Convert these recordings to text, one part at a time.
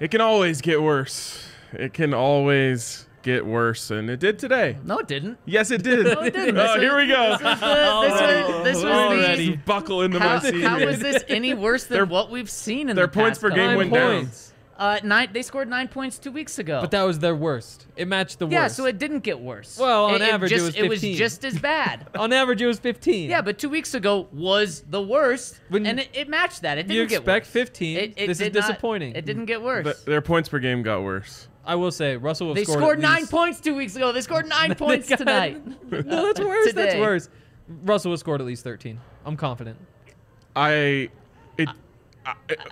It can always get worse. It can always get worse, and it did today. No, it didn't. Yes, it did. No, it didn't. Oh, was- here we go. This was, the, this was, this was Already. the. buckle into How, my how here. is this any worse than Their- what we've seen in their the points past per game went of down. Years? Uh, nine. They scored nine points two weeks ago. But that was their worst. It matched the worst. yeah, so it didn't get worse. Well, on average, it just, was it was just as bad. on average, it was 15. yeah, but two weeks ago was the worst, When and it, it matched that. It didn't you get expect worse. 15. It, it this is did not- disappointing. it didn't get worse. Th- their points per game got worse. I will say, Russell will they scored scored nine least- points two weeks ago. They scored nine points got- tonight. no, that's worse. That's worse. Russell will scored at least 13. I'm confident. I, it, I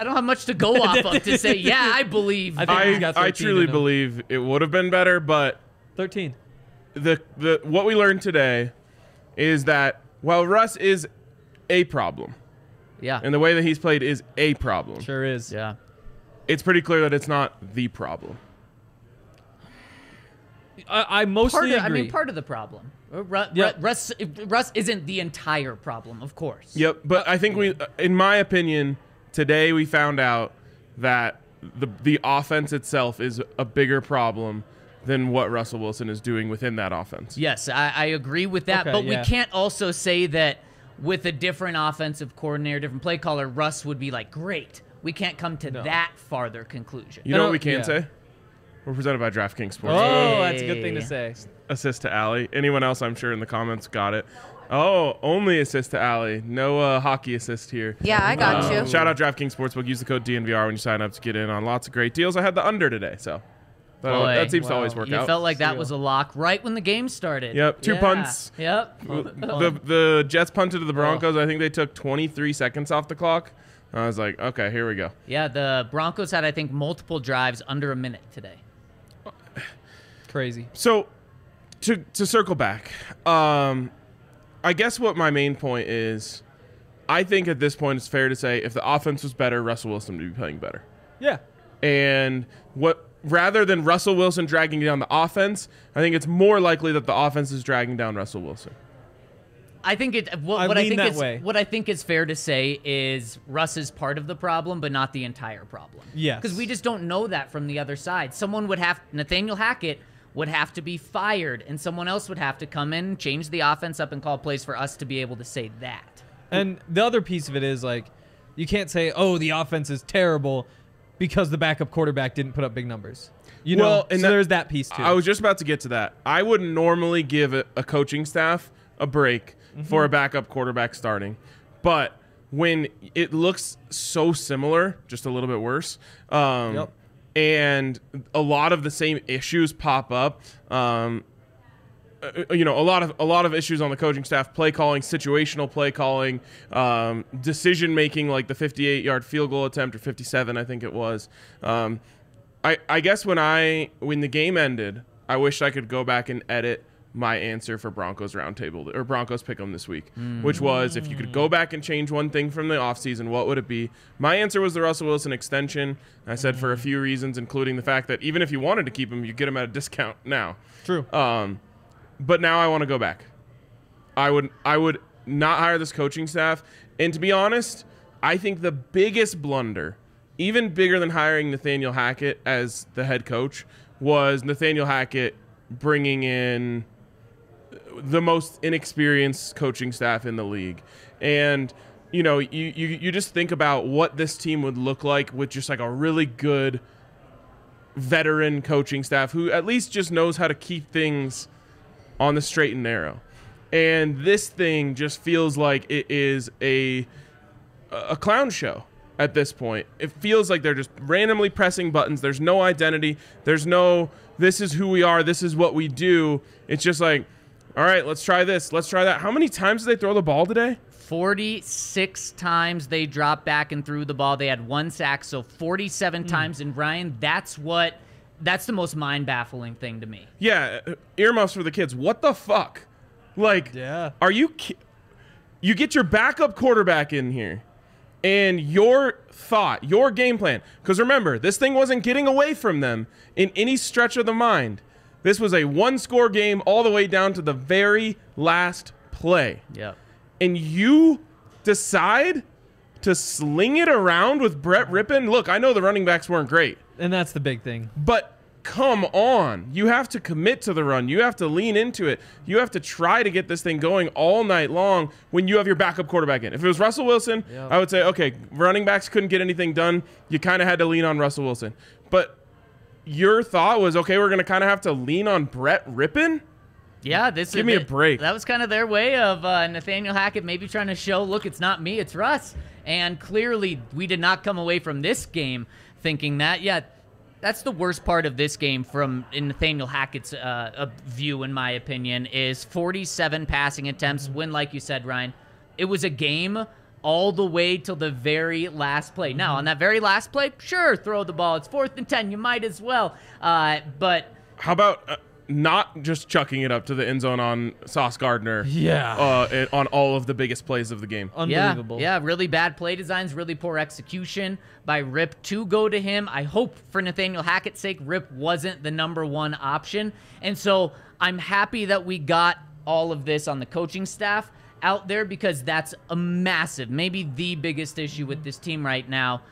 don't have much to go off of to say. Yeah, I believe. I think I, got I truly believe it would have been better, but 13. the the what we learned today is that while Russ is a problem, yeah. and the way that he's played is a problem, Sure is. yeah. it's pretty clear that it's not the problem. I, I mostly Part of, I mean, part of the problem. Uh, Ru- Ru- Russ, Russ isn't the entire problem, of course. Yep, but I think we, in my opinion, today we found out that the the offense itself is a bigger problem than what Russell Wilson is doing within that offense. Yes, I, I agree with that. Okay, but yeah. we can't also say that with a different offensive coordinator, different play caller, Russ would be like, great. We can't come to that farther conclusion. You know I what we can yeah. say? We're presented by DraftKings Sports. Oh, that's a good thing to say. Assist to Allie. Anyone else? I'm sure in the comments got it. Oh, only assist to Allie. No uh, hockey assist here. Yeah, I got Uh, you. Shout out DraftKings Sportsbook. Use the code DNVR when you sign up to get in on lots of great deals. I had the under today, so that, Boy, that seems to always work You out. felt like that Seal. was a lock right when the game started. Yep, two Yeah. punts. Yep. the the Jets punted to the Broncos. I think they took 23 seconds off the clock. I was like, okay, here we go. Yeah, the Broncos had, I think, multiple drives under a minute today. Crazy. So, to to circle back, um, I guess what my main point is, I think at this point it's fair to say if the offense was better, Russell Wilson would be playing better. Yeah. And what rather than Russell Wilson dragging down the offense, I think it's more likely that the offense is dragging down Russell Wilson. I think it. What, I what I lean think that is way. what I think is fair to say is Russ is part of the problem, but not the entire problem. Yeah, because we just don't know that from the other side. Someone would have Nathaniel Hackett would have to be fired, and someone else would have to come in, change the offense up, and call plays for us to be able to say that. And the other piece of it is like, you can't say, oh, the offense is terrible because the backup quarterback didn't put up big numbers. You know, and so that- there's that piece too. I was just about to get to that. I would normally give a, a coaching staff a break for a backup quarterback starting, but when it looks so similar, just a little bit worse, um, Yep. And a lot of the same issues pop up. Um, uh, you know a lot of a lot of issues on the coaching staff play calling situational play calling um, decision making like the 58 yard field goal attempt or 57 i think it was um, I, I guess when i when the game ended i wish i could go back and edit my answer for broncos roundtable or broncos pick 'em this week which was if you could go back and change one thing from the offseason what would it be my answer was the russell wilson extension i said for a few reasons including the fact that even if you wanted to keep him you get him at a discount now True. um, but now I want to go back. I would I would not hire this coaching staff. And to be honest, I think the biggest blunder, even bigger than hiring Nathaniel Hackett as the head coach, was Nathaniel Hackett bringing in the most inexperienced coaching staff in the league. And you know, you, you you just think about what this team would look like with just like a really good veteran coaching staff who at least just knows how to keep things on the straight and narrow. And this thing just feels like it is a a clown show at this point. It feels like they're just randomly pressing buttons. There's no identity. There's no this is who we are. This is what we do. It's just like, all right, let's try this. Let's try that. How many times did they throw the ball today? 46 times they dropped back and threw the ball. They had one sack, so 47 Hmm. times. And Ryan, that's what that's the most mind baffling thing to me. Yeah, uh, earmuffs for the kids. What the fuck? Like, Yeah. are you? Ki- you get your backup quarterback in here, and your thought, your game plan. Because remember, this thing wasn't getting away from them in any stretch of the mind. This was a one-score game all the way down to the very last play, Yep. and you decide to sling it around with Brett Rypien. Look, I know the running backs weren't great. And that's the big thing. But come on. You have to commit to the run. You have to lean into it. You have to try to get this thing going all night long when you have your backup quarterback in. If it was Russell Wilson, Yep. I would say, okay, running backs couldn't get anything done. You kind of had to lean on Russell Wilson. But your thought was, okay, we're to kind of have to lean on Brett Rypien? Yeah, this Give is me a break. That was kind of their way of uh, Nathaniel Hackett maybe trying to show, look, it's not me, it's Russ. And clearly, we did not come away from this game thinking that. Yeah, that's the worst part of this game from in Nathaniel Hackett's uh, uh, view, in my opinion, is 47 passing attempts. When, like you said, Ryan, it was a game all the way till the very last play. Now, on that very last play, sure, throw the ball. It's fourth and 10. You might as well. Uh, but How about uh, not just chucking it up to the end zone on Sauce Gardner? Yeah. Uh, and- on all of the biggest plays of the game. Unbelievable. Yeah, yeah, really bad play designs, really poor execution by Rip to go to him. I hope for Nathaniel Hackett's sake, Rip wasn't the number one option. And so I'm happy that we got all of this on the coaching staff out there because that's a massive, maybe the biggest issue with this team right now.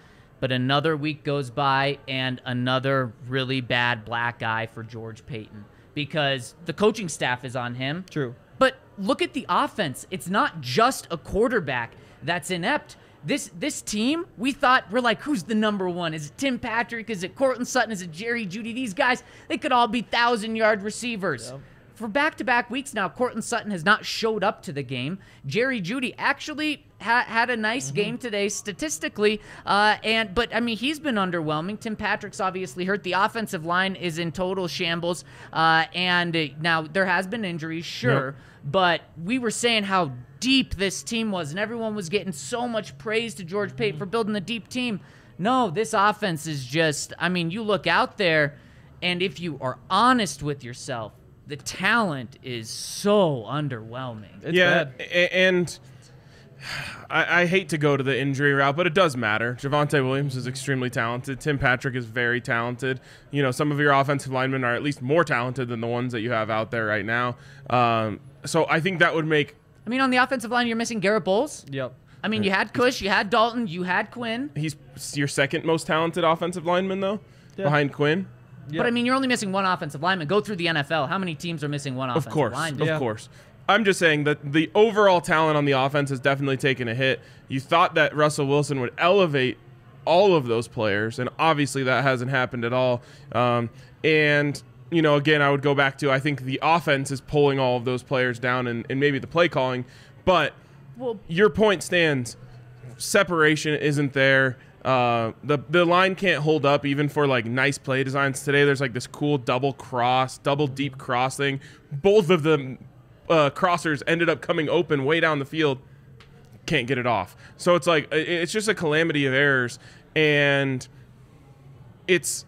But another week goes by and another really bad black eye for George Paton because the coaching staff is on him. True. But look at the offense. It's not just a quarterback that's inept. This this team, we thought we're like, who's the number one? Is it Tim Patrick? Is it Courtland Sutton? Is it Jerry Jeudy? These guys, they could all be thousand yard receivers. Yep. For back to back weeks now, Courtland Sutton has not showed up to the game. Jerry Jeudy actually ha- had a nice game today statistically, uh, and but I mean he's been underwhelming. Tim Patrick's obviously hurt. The offensive line is in total shambles, uh, and uh, now there has been injuries, sure, but we were saying how deep this team was, and everyone was getting so much praise to George Paton for building the deep team. No, this offense is just. I mean, you look out there, and if you are honest with yourself the talent is so underwhelming. It's yeah, bad. and I, I hate to go to the injury route, but it does matter. Javonte Williams is extremely talented. Tim Patrick is very talented. You know, some of your offensive linemen are at least more talented than the ones that you have out there right now. Um, so I think that would make I mean, on the offensive line, you're missing Garett Bolles. Yep. I mean, you had Cush, you had Dalton, you had Quinn. he's your second most talented offensive lineman though, Yeah. behind Quinn. Yep. But I mean, you're only missing one offensive lineman. Go through the NFL. How many teams are missing one Of offensive course, lineman? of course. I'm just saying that the overall talent on the offense has definitely taken a hit. You thought that Russell Wilson would elevate all of those players, and obviously that hasn't happened at all. Um, and you know, again, I would go back to I think the offense is pulling all of those players down, and, and maybe the play calling. But Well, your point stands. Separation isn't there. Uh, the the line can't hold up even for like nice play designs. Today there's like this cool double cross, double deep cross thing. Both of the uh, crossers ended up coming open way down the field. Can't get it off. So it's like it's just a calamity of errors, and it's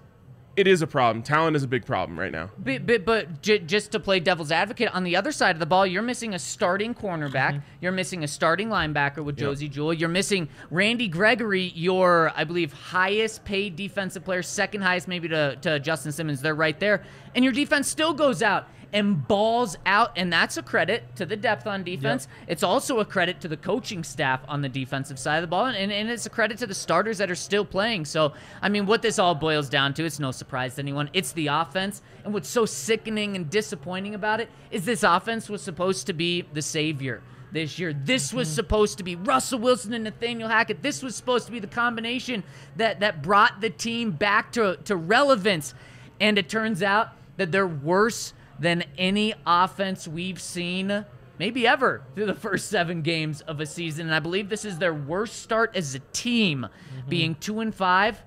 it is a problem. Talent is a big problem right now. But, but, but j- just to play devil's advocate, on the other side of the ball, you're missing a starting cornerback. Mm-hmm. You're missing a starting linebacker with Josey Jewell. You're missing Randy Gregory, your, I believe, highest paid defensive player, second highest maybe to, to Justin Simmons. They're right there. And your defense still goes out and balls out. And that's a credit to the depth on defense. It's also a credit to the coaching staff on the defensive side of the ball. And, and it's a credit to the starters that are still playing. So, I mean, what this all boils down to, it's no surprise to anyone. It's the offense. And what's so sickening and disappointing about it is this offense was supposed to be the savior this year. This was mm-hmm. supposed to be Russell Wilson and Nathaniel Hackett. This was supposed to be the combination that, that brought the team back to, to relevance. And it turns out that they're worse than any offense we've seen maybe ever through the first seven games of a season. And I believe this is their worst start as a team, mm-hmm. being two and five,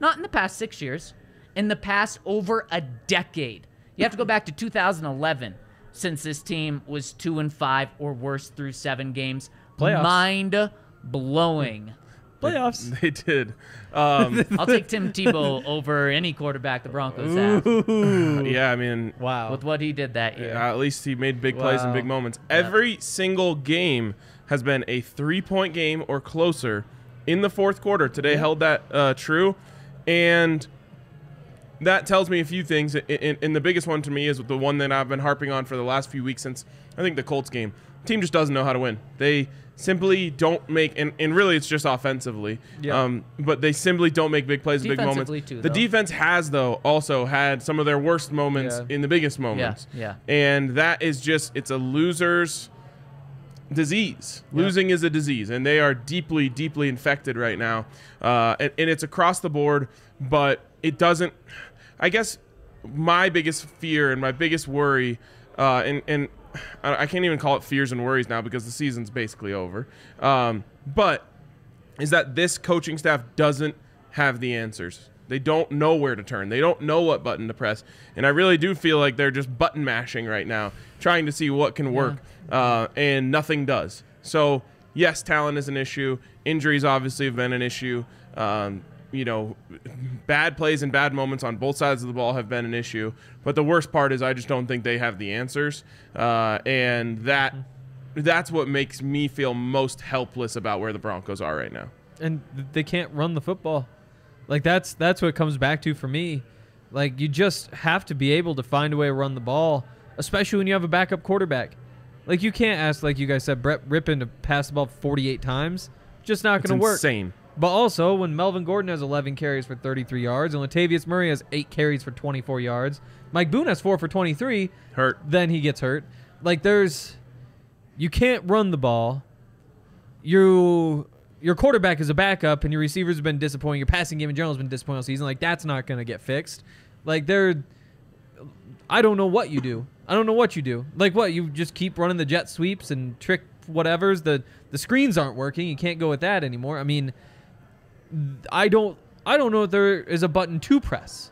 not in the past six years, in the past over a decade. You have to go back to 2011 since this team was two and five or worse through seven games. Playoffs. Mind blowing. Playoffs. They did. Um, I'll take Tim Tebow over any quarterback the Broncos have yeah, I mean, Wow. with what he did that year. Uh, at least he made big plays and big moments. Every single game has been a three point game or closer in the fourth quarter. Today held that uh, true. And that tells me a few things. I- I- And the biggest one to me is the one that I've been harping on for the last few weeks since I think the Colts game. Team just doesn't know how to win. They simply don't make and, and really it's just offensively. Yeah. Um, but they simply don't make big plays in big moments. Too, the defense has though also had some of their worst moments Yeah. in the biggest moments. yeah. And that is just it's a loser's disease. Losing is a disease, and they are deeply, deeply infected right now. Uh, and, and it's across the board, but it doesn't. I guess my biggest fear and my biggest worry, uh, and and I I can't even call it fears and worries now because the season's basically over. Um, but is that this coaching staff doesn't have the answers. They don't know where to turn. They don't know what button to press. And I really do feel like they're just button mashing right now, trying to see what can work, uh, and nothing does. So, yes, talent is an issue. Injuries obviously have been an issue. Um, you know, bad plays and bad moments on both sides of the ball have been an issue. But the worst part is I just don't think they have the answers. Uh, and that that's what makes me feel most helpless about where the Broncos are right now. and they can't run the football. Like that's that's what it comes back to for me. Like you just have to be able to find a way to run the ball, especially when you have a backup quarterback. Like you can't ask, like you guys said, Brett Rypien to pass the ball 48 times. Just not going to work. insane. But also, when Melvin Gordon has 11 carries for 33 yards and Latavius Murray has eight carries for 24 yards, Mike Boone has four for 23, Hurt. then he gets hurt. Like there's, you can't run the ball. You your quarterback is a backup, and your receivers have been disappointing. Your passing game in general has been disappointing all season. Like that's not gonna get fixed. Like they're, I don't know what you do. I don't know what you do. Like what you just keep running the jet sweeps and trick whatever's the the screens aren't working. You can't go with that anymore. I mean, I don't I don't know if there is a button to press.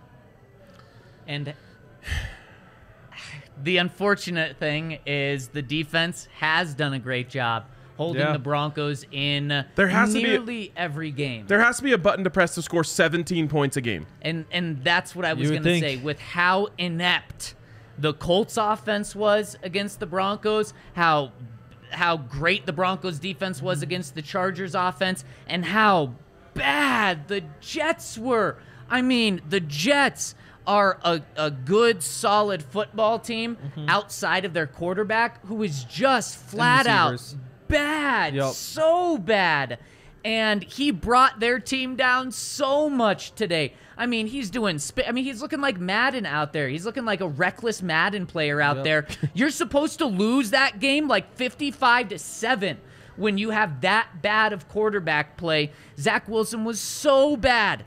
And the unfortunate thing is the defense has done a great job holding Yeah. the Broncos in There has to be a- nearly every game. There has to be a button to press to score 17 points a game. And and that's what I was going to say with how inept the Colts offense was against the Broncos, how how great the Broncos defense was against the Chargers offense and how bad the Jets were. I mean, the Jets are a, a good solid football team mm-hmm. outside of their quarterback who is just flat out bad, Yep. so bad. And he brought their team down so much today. I mean, he's doing. Sp- I mean, he's looking like Madden out there. He's looking like a reckless Madden player out Yep. there. You're supposed to lose that game like 55 to seven when you have that bad of quarterback play. Zach Wilson was so bad,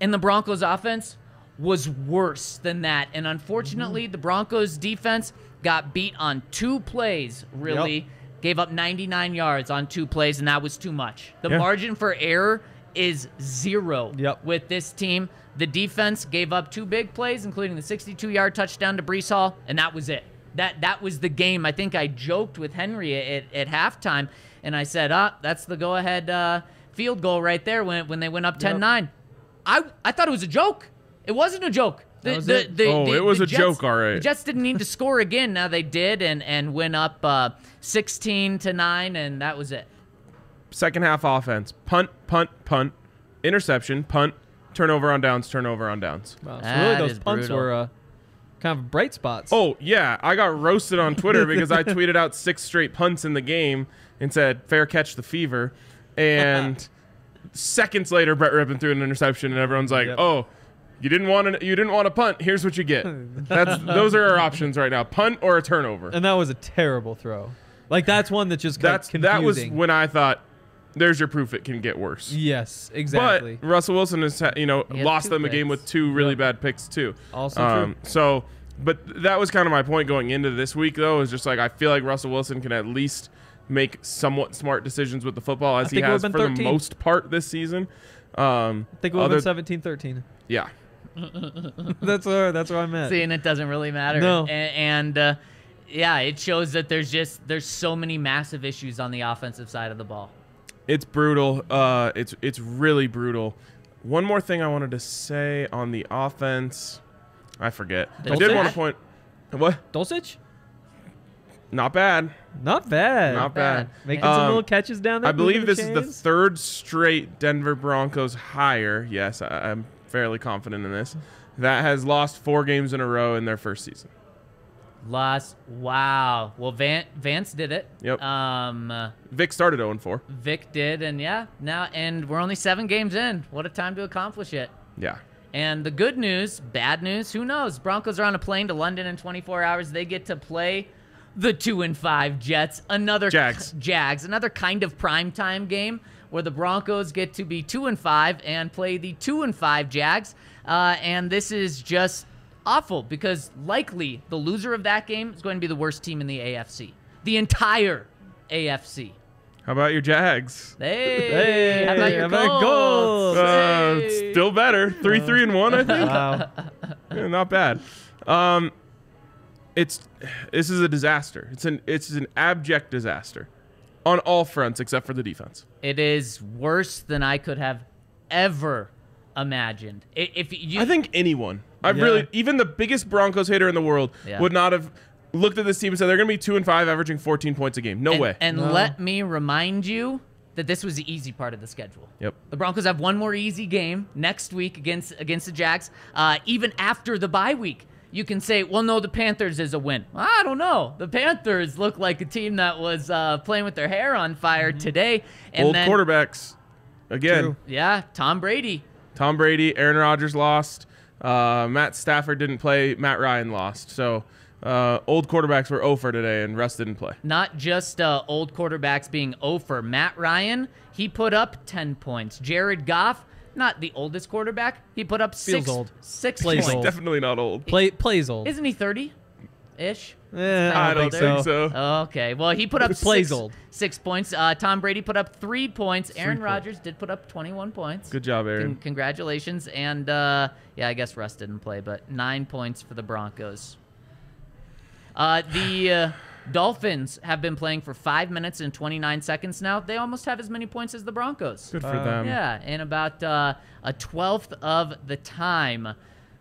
and the Broncos offense was worse than that. And unfortunately, the Broncos defense got beat on two plays. Really Yep. gave up 99 yards on two plays, and that was too much. The Yeah. margin for error is zero Yep. with this team. The defense gave up two big plays, including the 62-yard touchdown to Breece Hall, and that was it. That that was the game. I think I joked with Henry at, at halftime, and I said, "Ah, that's the go-ahead uh, field goal right there when when they went up 10-9." I I thought it was a joke. It wasn't a joke. The, the, it? the- Oh, the- it was the a Jets- joke, all right. The Jets didn't need to score again. Now they did, and and went up uh, 16 to nine, and that was it. Second half offense punt, punt, punt, interception, punt, turnover on downs, turnover on downs. Wow, so That really, those is punts brutal. were uh, kind of bright spots. Oh, yeah. I got roasted on Twitter because I tweeted out six straight punts in the game and said, fair catch the fever. And seconds later, Brett Rypien threw an interception, and everyone's like, Yep. oh, you didn't want to, you didn't want to punt. Here's what you get. That's those are our options right now: punt or a turnover. and that was a terrible throw. Like that's one that just got That's confusing. that was when I thought, there's your proof it can get worse. yes, exactly. But Russell Wilson has, ha- you know, lost them a game with two really Yep. bad picks too. Also um, So, but that was kind of my point going into this week, though, is just like I feel like Russell Wilson can at least make somewhat smart decisions with the football as he has for been the most part this season. Um, I think it would other- have been 17-13. yeah, that's where that's where I'm at. See, and it doesn't really matter. No. A- And, uh, yeah, it shows that there's just there's so many massive issues on the offensive side of the ball. it's brutal. Uh, it's it's really brutal. One more thing I wanted to say on the offense, I forget. I did want to point. What? Dulcich? Not bad. Not bad. Not bad. Making Um, some little catches down there. I believe moving this is the third straight Denver Broncos hire. Yes, I, I'm fairly confident in this. That has lost four games in a row in their first season. Lost. Wow. Well, Van, Vance did it. Yep. Um, Vic started 0 4. Vic did, and yeah, now and we're only seven games in. What a time to accomplish it. Yeah. And the good news, bad news, who knows? Broncos are on a plane to London in 24 hours. They get to play the two and five Jets. Another Jags. Jags. Another kind of primetime game where the Broncos get to be two and five and play the two and five Jags. Uh, and this is just awful because likely the loser of that game is going to be the worst team in the AFC. The entire AFC. How about your Jags? Hey, Hey, how about your how about Colts? Colts? Uh, Hey. still better. 3 3 and 1, I think. Wow. Yeah, not bad. Um, it's this is a disaster. It's an it's an abject disaster on all fronts except for the defense. It is worse than I could have ever imagined. If you, I think anyone, I Yeah. really, even the biggest Broncos hater in the world, Yeah. would not have looked at this team and said they're going to be two and five, averaging 14 points a game. No and, way. And No. let me remind you that this was the easy part of the schedule. yep. The Broncos have one more easy game next week against against the Jags. Uh, even after the bye week, you can say, "Well, no, the Panthers is a win." I don't know. The Panthers look like a team that was uh, playing with their hair on fire today. And Old then, quarterbacks. Again, True. Yeah, Tom Brady. Tom Brady, Aaron Rodgers lost. Uh, Matt Stafford didn't play. Matt Ryan lost. So uh, old quarterbacks were 0 for today, and Russ didn't play. Not just uh, old quarterbacks being over. Matt Ryan, he put up 10 points. Jared Goff, not the oldest quarterback, he put up Feels six, old. six Plays points. old. Definitely not old. Play plays old. Isn't he 30 ish? Eh, I don't older. think so. Okay. Well, he put up Plays six, old. six points. Uh, Tom Brady put up three points. Aaron points. Rodgers did put up 21 points. Good job, Aaron. Con- congratulations. And uh, yeah, I guess Russ didn't play, but nine points for the Broncos. Uh, the uh, Dolphins have been playing for five minutes and 29 seconds now. They almost have as many points as the Broncos. Good for Uh, them. Yeah, in about uh, a twelfth of the time.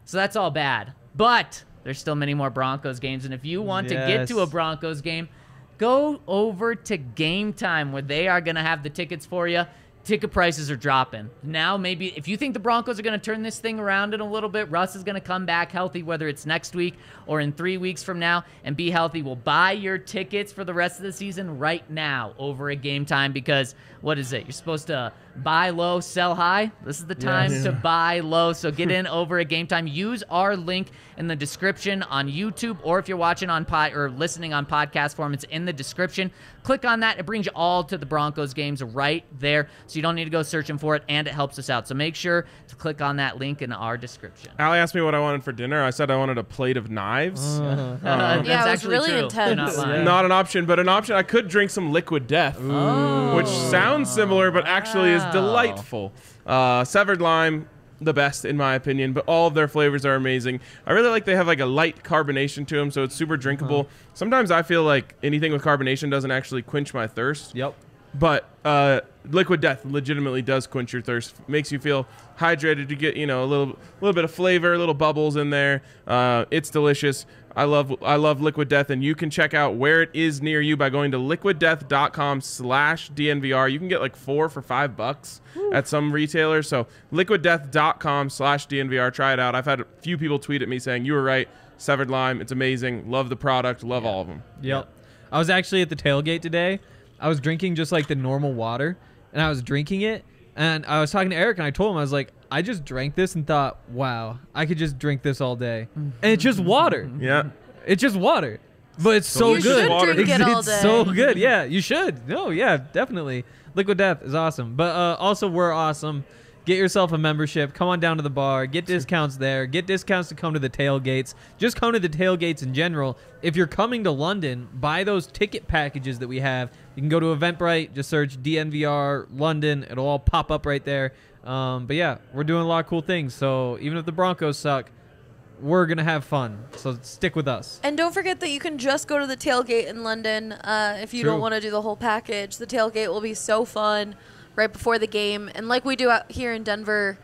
So that's all bad. But there's still many more Broncos games, and if you want to get to a Broncos game, go over to Gametime where they are going to have the tickets for you. Ticket prices are dropping. Now, maybe if you think the Broncos are going to turn this thing around in a little bit, Russ is going to come back healthy, whether it's next week or in three weeks from now, and be healthy. We'll buy your tickets for the rest of the season right now over at Gametime because what is it? You're supposed to buy low, sell high. This is the time Yes. to buy low. So get in over at Gametime. Use our link in the description on YouTube, or if you're watching on pod or listening on podcast form, it's in the description. Click on that. It brings you all to the Broncos games right there. So you don't need to go searching for it, and it helps us out. So make sure to click on that link in our description. Ali asked me what I wanted for dinner. I said I wanted a plate of knives. Uh, Uh, that's Yeah, it was really true. intense. Not lying. Not an option, but an option. I could drink some liquid death, Oh. which sounds similar, but actually is delightful. Uh, severed lime, the best in my opinion, but all of their flavors are amazing. I really like they have like a light carbonation to them, so it's super drinkable. Sometimes I feel like anything with carbonation doesn't actually quench my thirst. Yep. But uh, liquid death legitimately does quench your thirst. Makes you feel hydrated. You get you know a little little bit of flavor, little bubbles in there. Uh, it's delicious. I love I love liquid death, and you can check out where it is near you by going to liquiddeath.com/dnvr. You can get like four for five bucks at some retailers. So liquiddeath.com/dnvr. Try it out. I've had a few people tweet at me saying you were right. Severed lime. It's amazing. Love the product. Love all of them. Yep. I was actually at the tailgate today. I was drinking just like the normal water, and I was drinking it, and I was talking to Eric, and I told him I was like, I just drank this and thought, wow, I could just drink this all day, and it's just water. Yeah. It's just water, but it's so You good. should Water. drink it all it's day. so good. Yeah, you should. No, yeah, definitely. Liquid Death is awesome, but uh, also we're awesome. Get yourself a membership. Come on down to the bar. Get discounts there. Get discounts to come to the tailgates. Just come to the tailgates in general. If you're coming to London, buy those ticket packages that we have. You can go to Eventbrite. Just search DNVR London. It'll all pop up right there. Um, but yeah, we're doing a lot of cool things. So even if the Broncos suck, we're gonna have fun. So stick with us. And don't forget that you can just go to the tailgate in London uh, if you True. don't want to do the whole package. The tailgate will be so fun right before the game. And like we do out here in Denver,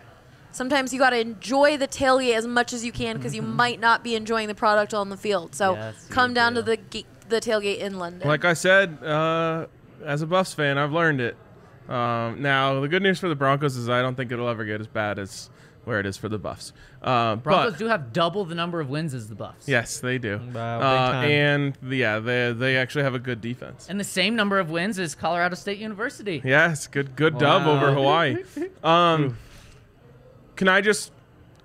sometimes you got to enjoy the tailgate as much as you can because you might not be enjoying the product on the field. So Yes, come down do. to the ga- the tailgate in London. Like I said, uh, as a Buffs fan, I've learned it. Um, now, the good news for the Broncos is I don't think it'll ever get as bad as where it is for the Buffs. Uh, Broncos but, do have double the number of wins as the Buffs. Yes, they do. Wow, uh, and yeah, they they actually have a good defense. And the same number of wins as Colorado State University. Yes, good good dub over Hawaii. Um, can I just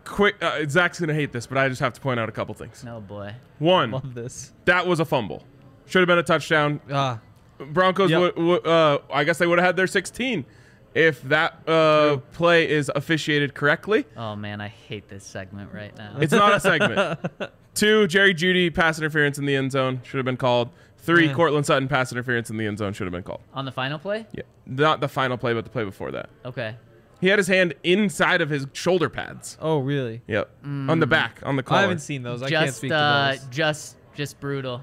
quick? Uh, Zach's gonna hate this, but I just have to point out a couple things. No boy. One, Love this. that was a fumble. Should have been a touchdown. Ah, Broncos, Yep. would, would, uh, I guess they would have had their 16 if that uh, play is officiated correctly. Oh man, I hate this segment right now. It's not a segment. Two, Jerry Jeudy pass interference in the end zone should have been called. Three, Yeah. Courtland Sutton pass interference in the end zone should have been called. On the final play? Yeah, not the final play, but the play before that. Okay. He had his hand inside of his shoulder pads. oh really? Yep, on the back, on the collar. I haven't seen those. I can't just speak uh to those. just just brutal.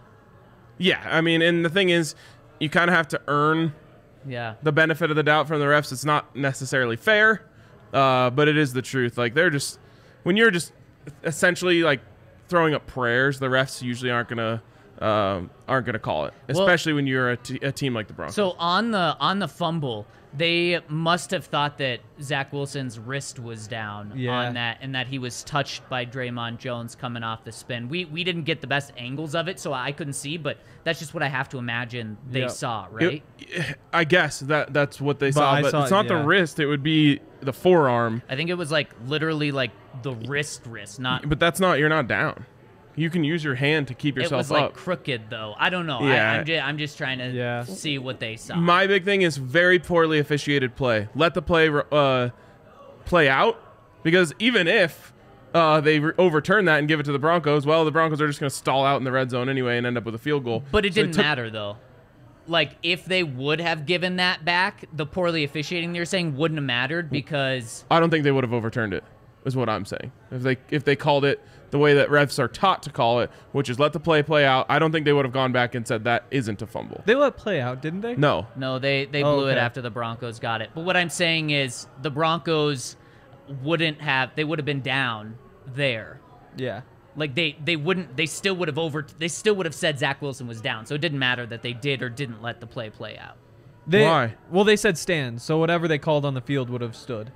Yeah, I mean, and the thing is, you kind of have to earn Yeah. the benefit of the doubt from the refs. It's not necessarily fair, uh, but it is the truth. Like they're just when you're just essentially like throwing up prayers, the refs usually aren't gonna um, aren't gonna call it, Well- especially when you're a, t- a team like the Broncos. So on the on the fumble, they must have thought that Zach Wilson's wrist was down Yeah. on that, and that he was touched by Dre'Mont Jones coming off the spin. We we didn't get the best angles of it, so I couldn't see, but that's just what I have to imagine they Yep. saw, It- right? I guess that that's what they But saw, I but saw it's it, not the wrist; it would be the forearm. I think it was like literally like the wrist, wrist, not. But that's not you're not down. You can use your hand to keep yourself up. It yourself was like up. crooked though. I don't know. Yeah. I, I'm, just, I'm just trying to Yeah. see what they saw. My big thing is very poorly officiated play. Let the play uh, play out because even if uh, they re- overturn that and give it to the Broncos, well, the Broncos are just going to stall out in the red zone anyway and end up with a field goal. But it So didn't took- matter though. Like if they would have given that back, the poorly officiating you're saying wouldn't have mattered because I don't think they would have overturned it. Is what I'm saying. If they if they called it the way that refs are taught to call it, which is let the play play out, I don't think they would have gone back and said that isn't a fumble. They let play out, didn't they? No, no, they they Oh, blew it after the Broncos got it. But what I'm saying is the Broncos wouldn't have they would have been down there. Yeah. Like they they wouldn't they still would have over they still would have said Zach Wilson was down. So it didn't matter that they did or didn't let the play play out. They, Why? Well, they said stand, so whatever they called on the field would have stood.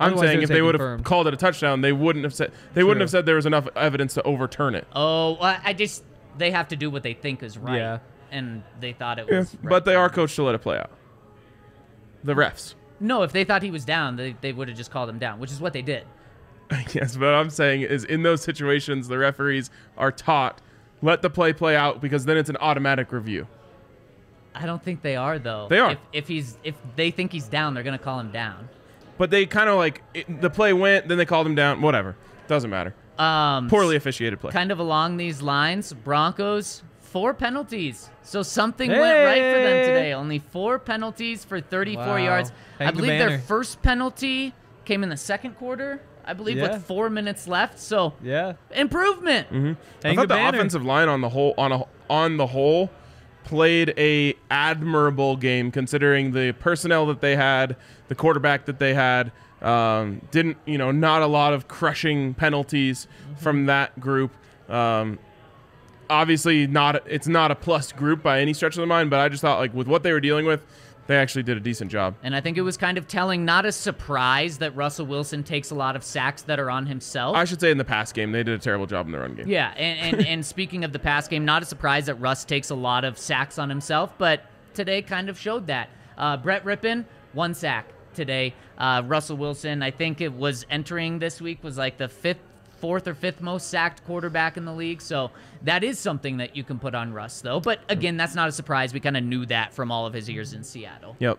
Yeah. I'm Otherwise, saying if they say would have confirmed. called it a touchdown, they wouldn't have said they wouldn't True. have said there was enough evidence to overturn it. Oh, well, I just they have to do what they think is right. Yeah. And they thought it Yeah, was right. but they are coached to let it play out. The refs. No, if they thought he was down, they, they would have just called him down, which is what they did. yes, but I'm saying is in those situations the referees are taught let the play play out because then it's an automatic review. I don't think they are though. They are. If, if he's if they think he's down, they're gonna call him down. But they kind of like it, the play went, then they called him down. Whatever, doesn't matter. Um, Poorly officiated play. Kind of along these lines, Broncos four penalties. So something went right for them today. Only four penalties for 34 Wow. yards. I Hang the believe their first penalty came in the second quarter. I believe Yeah. with four minutes left. So Yeah. improvement. I thought the the, offensive line on the whole on a, on the whole played a admirable game considering the personnel that they had, the quarterback that they had. Um, didn't you know? Not a lot of crushing penalties from that group. Um, obviously, not it's not a plus group by any stretch of the mind, but I just thought like with what they were dealing with, they actually did a decent job. And I think it was kind of telling, not a surprise that Russell Wilson takes a lot of sacks that are on himself. I should say in the pass game they did a terrible job in the run game. Yeah, and, and, and speaking of the pass game, not a surprise that Russ takes a lot of sacks on himself, but today kind of showed that. Uh, Brett Rypien, one sack today. Uh, Russell Wilson, I think it was entering this week, was like the fifth, fourth or fifth most sacked quarterback in the league. So that is something that you can put on Russ, though. But again, that's not a surprise. We kind of knew that from all of his years in Seattle. Yep.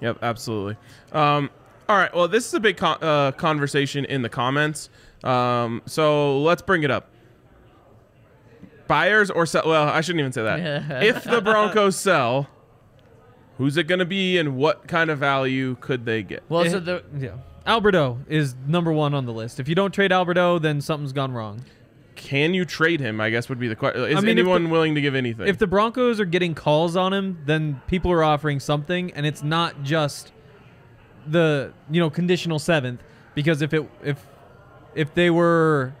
Yep, absolutely. Um, all right. Well, this is a big con- uh, conversation in the comments. Um, so let's bring it up. Buyers or sell? Well, I shouldn't even say that. if the Broncos sell, who's it going to be and what kind of value could they get? Well, Eh, so the Yeah. Alberto is number one on the list. If you don't trade Alberto, then something's gone wrong. Can you trade him? I guess would be the question. Is I mean, anyone the- willing to give anything? If the Broncos are getting calls on him, then people are offering something, and it's not just the you know conditional seventh. Because if it if if they were,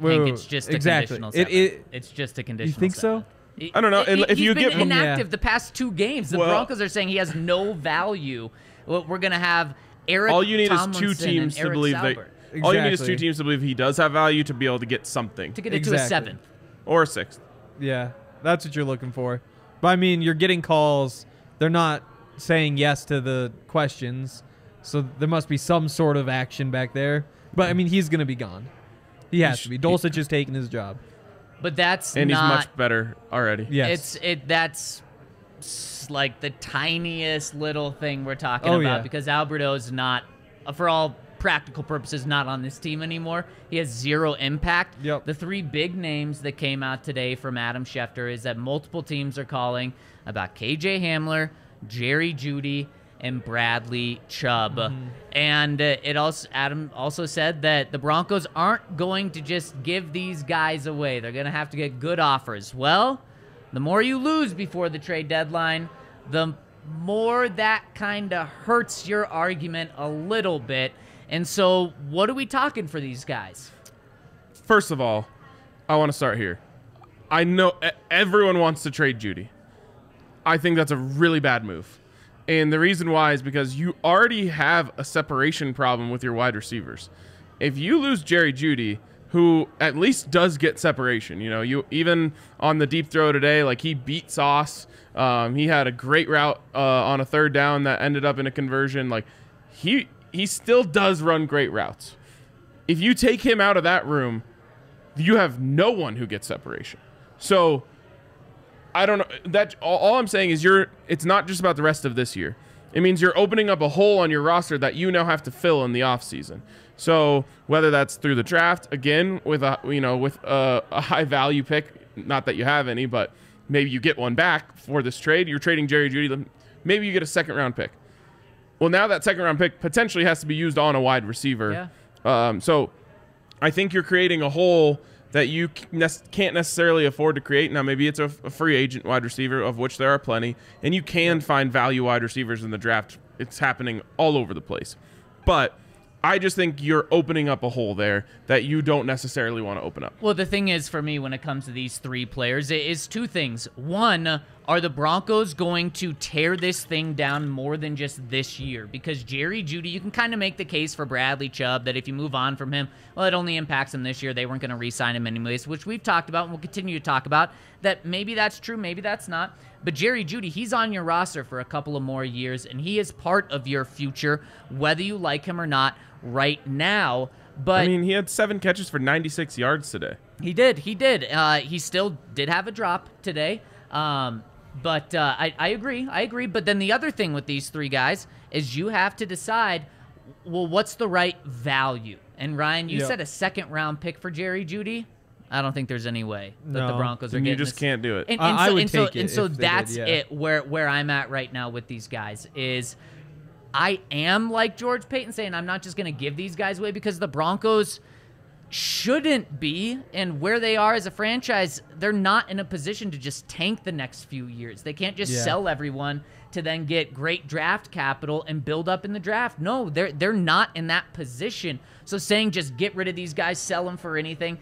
I think it's just a exactly. conditional It, seventh. it, it's just a conditional. you think so? seventh. He- I don't know, he- if he's you been give inactive Yeah. the past two games, the Well- Broncos are saying he has no value. Well, We're gonna have Eric all you need is two teams to believe Saubert that. All you need is two teams to believe he does have value to be able to get something to get it to a seventh. or a sixth. Yeah, that's what you're looking for. But I mean, you're getting calls. They're not saying yes to the questions, so there must be some sort of action back there. But I mean, he's gonna be gone. He has sh- to be. Dulcich is taking his job. But that's And not. he's much better already. Yes. It's it. That's like the tiniest little thing we're talking Oh, about yeah. because Alberto's not, uh, for all practical purposes, not on this team anymore. He has zero impact. Yep. The three big names that came out today from Adam Schefter is that multiple teams are calling about KJ Hamler, Jerry Jeudy, and Bradley Chubb. Mm-hmm. And uh, it also Adam also said that the Broncos aren't going to just give these guys away. They're going to have to get good offers. Well, the more you lose before the trade deadline, the more that kind of hurts your argument a little bit. And so, what are we talking for these guys? First of all, I want to start here. I know everyone wants to trade Jeudy. I think that's a really bad move. And the reason why is because you already have a separation problem with your wide receivers. If you lose Jerry Jeudy, who at least does get separation, you know, you even on the deep throw today, like he beat Sauce. Um, he had a great route uh, on a third down that ended up in a conversion. Like he he still does run great routes. If you take him out of that room, you have no one who gets separation. So I don't know that all, all I'm saying is you're it's not just about the rest of this year. It means you're opening up a hole on your roster that you now have to fill in the offseason. So whether that's through the draft again with a you know with a, a high value pick, not that you have any, but maybe you get one back for this trade. You're trading Jerry Jeudy. Maybe you get a second round pick. Well, now that second round pick potentially has to be used on a wide receiver. Yeah. Um, so I think you're creating a hole that you can't necessarily afford to create. Now, maybe it's a, free agent wide receiver, of which there are plenty, and you can find value wide receivers in the draft. It's happening all over the place. But I just think you're opening up a hole there that you don't necessarily want to open up. Well, the thing is for me when it comes to these three players, it is two things. One, are the Broncos going to tear this thing down more than just this year? Because Jerry Jeudy, you can kind of make the case for Bradley Chubb that if you move on from him, well, it only impacts him this year. They weren't going to re-sign him anyways, which we've talked about and we'll continue to talk about. That maybe that's true, maybe that's not. But Jerry Jeudy, he's on your roster for a couple of more years, and he is part of your future, whether you like him or not, right now. But I mean, he had seven catches for 96 yards today. he did. He did. Uh, he still did have a drop today. Um, but uh, I, I agree. I agree. But then the other thing with these three guys is you have to decide, well, what's the right value? And Ryan, you Yep. said a second round pick for Jerry Jeudy. I don't think there's any way that the Broncos are And you just this- can't do it. And, and I so, would and so, it and so if they did, that's yeah. it. Where where I'm at right now with these guys is, I am like George Paton saying I'm not just going to give these guys away because the Broncos shouldn't be and where they are as a franchise they're not in a position to just tank the next few years they can't just Yeah. sell everyone to then get great draft capital and build up in the draft no they're they're not in that position so saying just get rid of these guys sell them for anything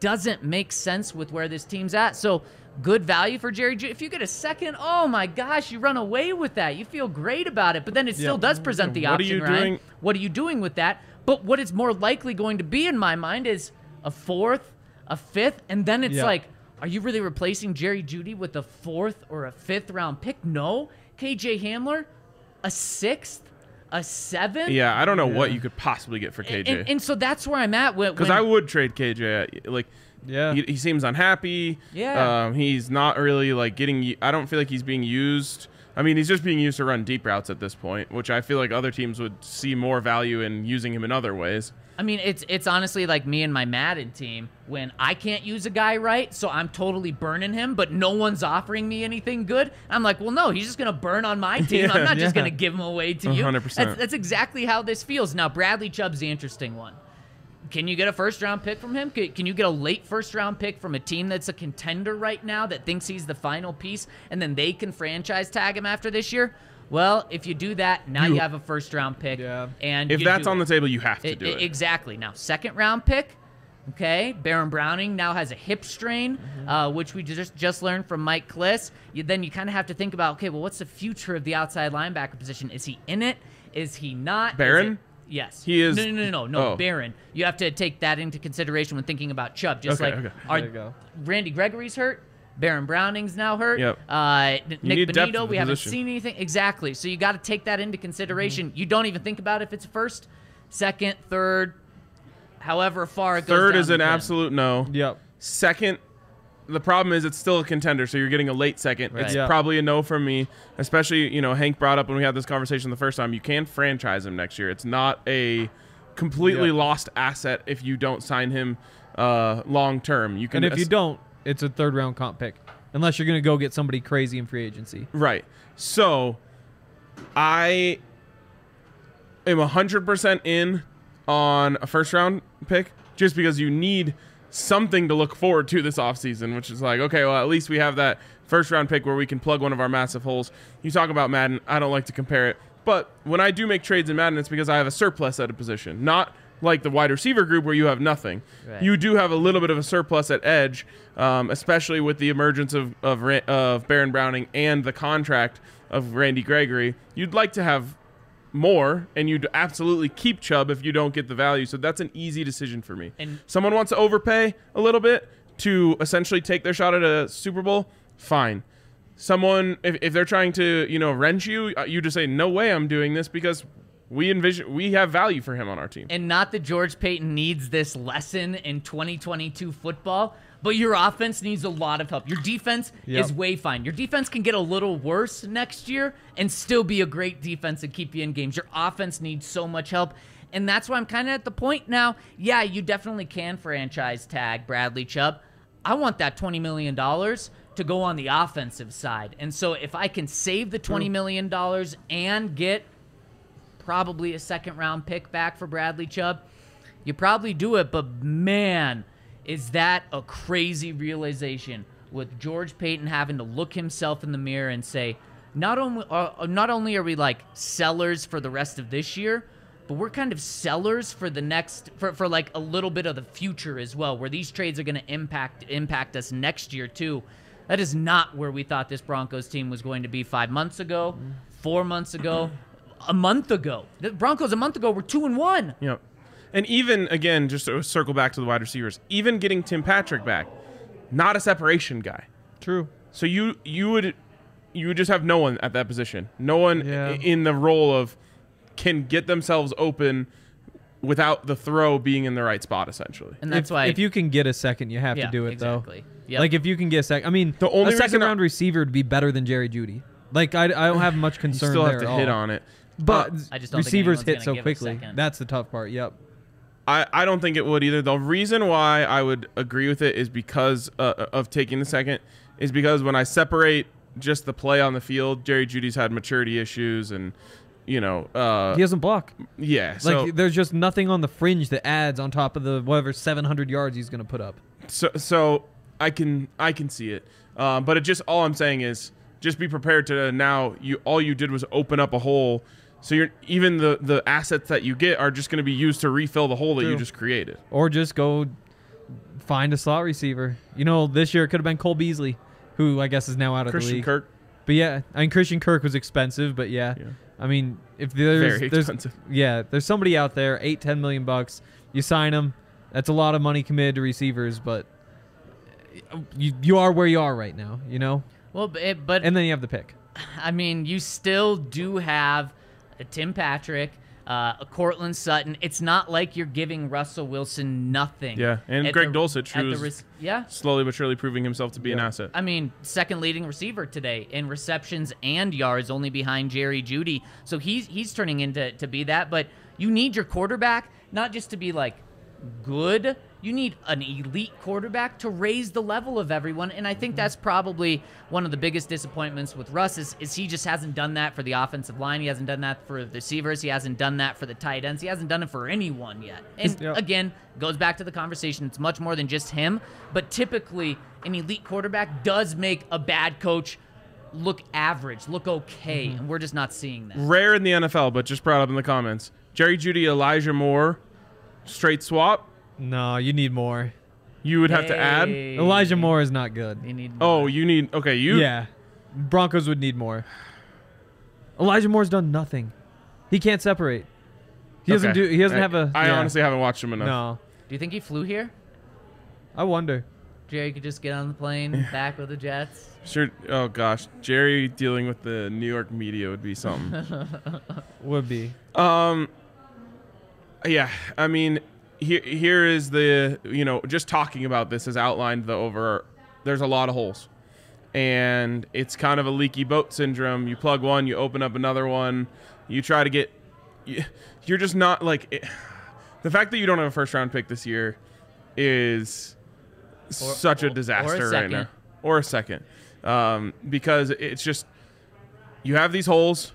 doesn't make sense with where this team's at so good value for Jerry Ju- if you get a second oh my gosh you run away with that you feel great about it but then it still Yeah. does present the What are option you Ryan. doing- What are you doing with that? But what it's more likely going to be in my mind is a fourth, a fifth, and then it's Yeah. like, are you really replacing Jerry Jeudy with a fourth or a fifth round pick? No. KJ Hamler, a sixth, a seventh. Yeah, I don't know what you could possibly get for KJ. and, and so that's where I'm at. When, Because I would trade KJ. Like, Yeah. he, he seems unhappy. Yeah. Um, he's not really like getting. I don't feel like he's being used. I mean, he's just being used to run deep routes at this point, which I feel like other teams would see more value in using him in other ways. I mean, it's it's honestly like me and my Madden team when I can't use a guy right, so I'm totally burning him, but no one's offering me anything good. I'm like, well, no, he's just gonna burn on my team. I'm Yeah, not just gonna give him away to you. 100%. That's, that's exactly how this feels. Now, Bradley Chubb's the interesting one. Can you get a first round pick from him? Can you get a late first round pick from a team that's a contender right now that thinks he's the final piece and then they can franchise tag him after this year? Well, if you do that, now you, You- have a first round pick. Yeah. And If that's on it. the table, you have to I- do it. Exactly. Now, second round pick. Okay, Baron Browning now has a hip strain, Mm-hmm. uh, which we just just learned from Mike Klis. You, then you kind of have to think about, okay, well, what's the future of the outside linebacker position? Is he in it? Is he not? It- yes. He is- No, no, no, no, no. oh. Baron. You have to take that into consideration when thinking about Chubb. Just Okay, like okay. are There you go. Randy Gregory's hurt. Baron Browning's now hurt. Yep. Uh, Nik Bonitto, at the we haven't position. seen anything. Exactly. So you got to take that into consideration. Mm-hmm. You don't even think about if it's first, second, third, however far it goes. Third is an absolute no. Yep. Second, the problem is it's still a contender, so you're getting a late second. It's Right. Yeah. probably a no from me. Especially, you know, Hank brought up when we had this conversation the first time. You can franchise him next year. It's not a completely Yeah. lost asset if you don't sign him uh, long term. You can And if you don't, it's a third round comp pick. Unless you're going to go get somebody crazy in free agency. Right. So I am 100% in on a first round pick just because you need something to look forward to this offseason, which is like, okay, well, at least we have that first round pick where we can plug one of our massive holes. You talk about Madden, I don't like to compare it. But when I do make trades in Madden, it's because I have a surplus at a position, not like the wide receiver group where you have nothing. Right. You do have a little bit of a surplus at edge, um, especially with the emergence of of, of Baron Browning and the contract of Randy Gregory. You'd like to have more, and you'd absolutely keep Chubb if you don't get the value. So that's an easy decision for me. And- Someone wants to overpay a little bit to essentially take their shot at a Super Bowl. Fine. Someone, if, if they're trying to, you know, wrench you, uh, you just say, "No way, I'm doing this," because we envision we have value for him on our team. And not that George Paton needs this lesson in 2022 football, but your offense needs a lot of help. Your defense Yep. is way fine. Your defense can get a little worse next year and still be a great defense and keep you in games. Your offense needs so much help. And that's why I'm kind of at the point now. Yeah, you definitely can franchise tag Bradley Chubb. I want that $20 million to go on the offensive side. And so if I can save the $20 million and get probably a second round pick back for Bradley Chubb. You probably do it, but man, is that a crazy realization with George Paton having to look himself in the mirror and say, not only uh, not only are we like sellers for the rest of this year, but we're kind of sellers for the next for, for like a little bit of the future as well, where these trades are going to impact impact us next year too. That is not where we thought this Broncos team was going to be five months ago, four months ago, a month ago. The Broncos a month ago were two and one. Yep. And even again, just to circle back to the wide receivers, even getting Tim Patrick back, not a separation guy. True. So you you would you would just have no one at that position. No one Yeah. in the role of can get themselves open without the throw being in the right spot essentially. And that's if, why if you can get a second, you have Yeah, to do it exactly. though. Yep. Like if you can get a second, I mean, The only a second reason I- round receiver would be better than Jerry Jeudy. Like I, I don't have much You concern still there have to at hit all. on it. But Uh, I just don't receivers anyone's hit so quickly. That's the tough part. Yep. I, I don't think it would either. The reason why I would agree with it is because uh, of taking the second is because when I separate just the play on the field, Jerry Jeudy's had maturity issues and you know uh, He doesn't block. yeah. So Like there's just nothing on the fringe that adds on top of the whatever 700 yards he's going to put up. so so I can I can see it, um, but it just all I'm saying is just be prepared to now. You all you did was open up a hole, so you're even the the assets that you get are just going to be used to refill the hole that you just created. Or just go find a slot receiver. You know, this year it could have been Cole Beasley, who I guess is now out of the Christian league. Kirk, But yeah, I mean Christian Kirk was expensive, but yeah. Yeah. I mean, if there's very there's yeah, there's somebody out there, eight, ten million bucks. You sign him. That's a lot of money committed to receivers, but you you are where you are right now, you know. well, but, it- but And then you have the pick. I mean, you still do have a Tim Patrick, uh, Courtland Sutton. It's not like you're giving Russell Wilson nothing. Yeah, and at Greg the- Dulcich, at who the is- rec- yeah. slowly but surely proving himself to be an asset. I mean, second leading receiver today in receptions and yards, only behind Jerry Jeudy. So he's he's turning into to be that. But you need your quarterback not just to be like good. You need an elite quarterback to raise the level of everyone. And I think mm-hmm. that's probably one of the biggest disappointments with Russ is, is he just hasn't done that for the offensive line. He hasn't done that for the receivers. He hasn't done that for the tight ends. He hasn't done it for anyone yet. And Yep. again, goes back to the conversation. It's much more than just him. But typically, an elite quarterback does make a bad coach look average, look okay. Mm-hmm. And we're just not seeing that. Rare in the NFL, but just brought up in the comments. Jerry Jeudy, Elijah Moore, straight swap. No, you need more. You would have to add. Hey. Elijah Moore is not good. You need Oh, you need okay. You Yeah. Broncos would need more. Elijah Moore's done nothing. He can't separate. He doesn't Okay. do. He doesn't I- have a. I yeah. honestly haven't watched him enough. no. Do you think he flew here? I wonder. Jerry could just get on the plane back with the Jets. Sure. Oh gosh, Jerry dealing with the New York media would be something. Would be. um. Yeah, I mean, here here is the you know just talking about this has outlined the over. There's a lot of holes, and it's kind of a leaky boat syndrome. You plug one, you open up another one. You try to get. you- You're just not like. It, the fact that you don't have a first round pick this year is such or- a or a disaster right now. Or a second. Um, because it's just you have these holes.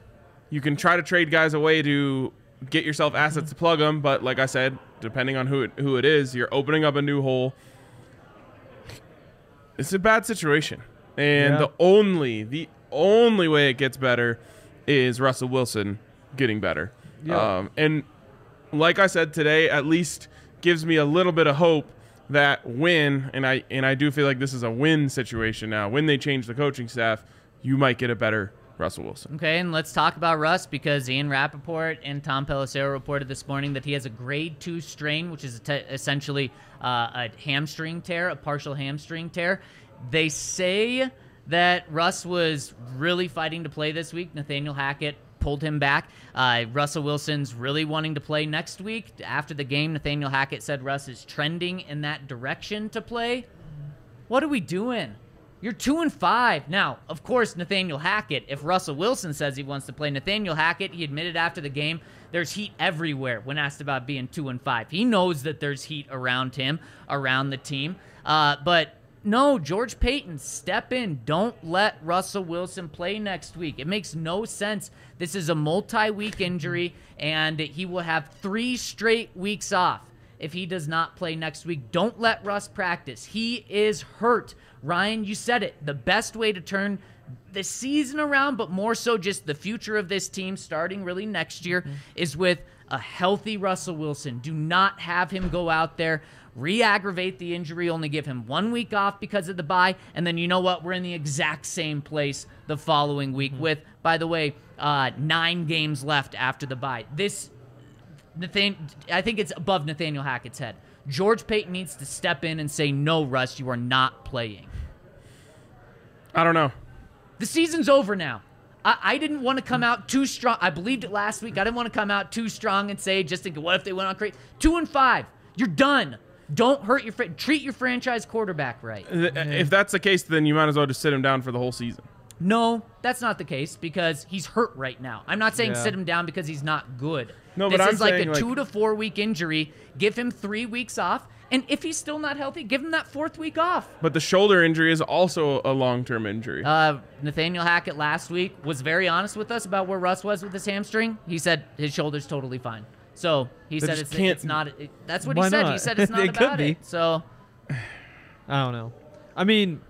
You can try to trade guys away to get yourself assets to plug them, but like I said, depending on who it, who it is, you're opening up a new hole. It's a bad situation, and Yeah. the only the only way it gets better is Russell Wilson getting better. Yeah. Um, and like I said today, at least gives me a little bit of hope that when and I and I do feel like this is a win situation now. When they change the coaching staff, you might get a better Russell Wilson. Okay, and let's talk about Russ because Ian Rapoport and Tom Pelissero reported this morning that he has a grade two strain, which is essentially uh, a hamstring tear, a partial hamstring tear. They say that Russ was really fighting to play this week. Nathaniel Hackett pulled him back. Uh, Russell Wilson's really wanting to play next week. After the game, Nathaniel Hackett said Russ is trending in that direction to play. What are we doing? You're two and five. Now, of course, Nathaniel Hackett, if Russell Wilson says he wants to play Nathaniel Hackett, he admitted after the game there's heat everywhere when asked about being two and five. He knows that there's heat around him, around the team. Uh, but no, George Paton, step in. Don't let Russell Wilson play next week. It makes no sense. This is a multi week injury, and he will have three straight weeks off if he does not play next week. Don't let Russ practice. He is hurt. Ryan, you said it. The best way to turn the season around, but more so just the future of this team starting really next year, is with a healthy Russell Wilson. Do not have him go out there, re aggravate the injury, only give him one week off because of the bye. And then you know what? We're in the exact same place the following week with, by the way, uh, nine games left after the bye. This Nathan, I think it's above Nathaniel Hackett's head. George Paton needs to step in and say, "No, Russ, you are not playing." I don't know. The season's over now. I, I didn't want to come out too strong. I believed it last week. I didn't want to come out too strong and say, just thinking, what if they went on crazy? Two and five. You're done. Don't hurt your fr- treat your franchise quarterback right. If that's the case, then you might as well just sit him down for the whole season. No, that's not the case because he's hurt right now. I'm not saying Yeah. sit him down because he's not good. No, this but I'm is like saying, a like- two to four week injury. Give him three weeks off, and if he's still not healthy, give him that fourth week off. But the shoulder injury is also a long-term injury. Uh, Nathaniel Hackett last week was very honest with us about where Russ was with his hamstring. He said his shoulder's totally fine. So he They said it's, can't- it's not. It, that's what he said. He said it's not It could about be. it. So I don't know. I mean,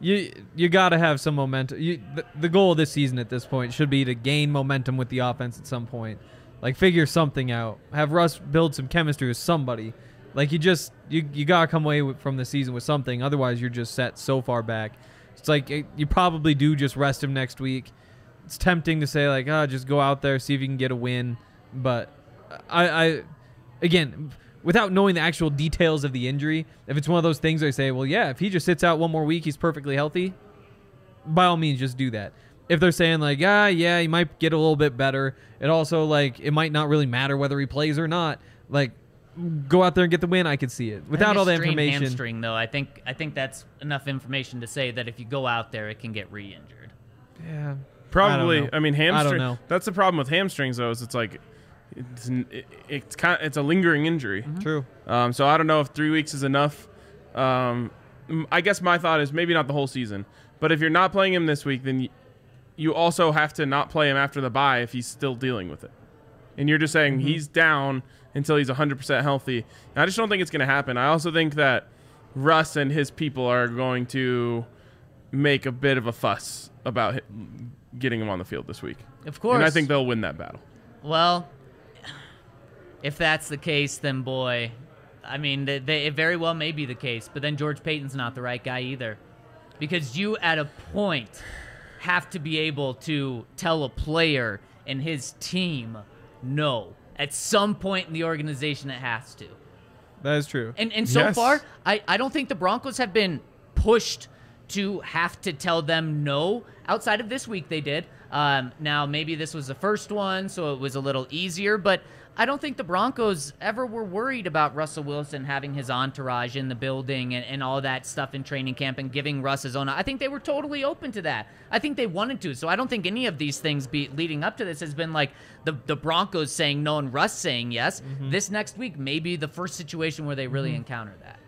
you you got to have some momentum. You, the, the goal of this season at this point should be to gain momentum with the offense at some point. Like figure something out. Have Russ build some chemistry with somebody. Like you just you you gotta come away with, from the season with something. Otherwise, you're just set so far back. It's like it, you probably do just rest him next week. It's tempting to say like, ah, just go out there see if you can get a win, but I, I again without knowing the actual details of the injury, if it's one of those things I say, well, yeah, if he just sits out one more week, he's perfectly healthy. By all means, just do that. If they're saying like, ah, yeah, he might get a little bit better. It also like it might not really matter whether he plays or not. Like, go out there and get the win. I could see it without all the information. Hamstring though, I think I think that's enough information to say that if you go out there, it can get re-injured. Yeah, Probably. know. I, mean, I don't hamstring. know. That's the problem with hamstrings, though. Is it's like it's n- it, it's kind it's a lingering injury. Mm-hmm. true. Um, so I don't know if three weeks is enough. Um, m- I guess my thought is maybe not the whole season, but if you're not playing him this week, then y- you also have to not play him after the bye if he's still dealing with it. And you're just saying Mm-hmm. he's down until he's 100% healthy. And I just don't think it's going to happen. I also think that Russ and his people are going to make a bit of a fuss about getting him on the field this week. Of course. And I think they'll win that battle. Well, if that's the case, then boy, I mean, they, they, it very well may be the case. But then George Paton's not the right guy either, because you at a point have to be able to tell a player and his team No. At some point in the organization, it has to. That is true. And and so Yes. far, I, I don't think the Broncos have been pushed to have to tell them no. Outside of this week, they did. Um, now maybe this was the first one, so it was a little easier. But I don't think the Broncos ever were worried about Russell Wilson having his entourage in the building and, and all that stuff in training camp and giving Russ his own. I think they were totally open to that. I think they wanted to. So I don't think any of these things be leading up to this has been like the the Broncos saying no and Russ saying yes. This next week may be the first situation where they really encounter that.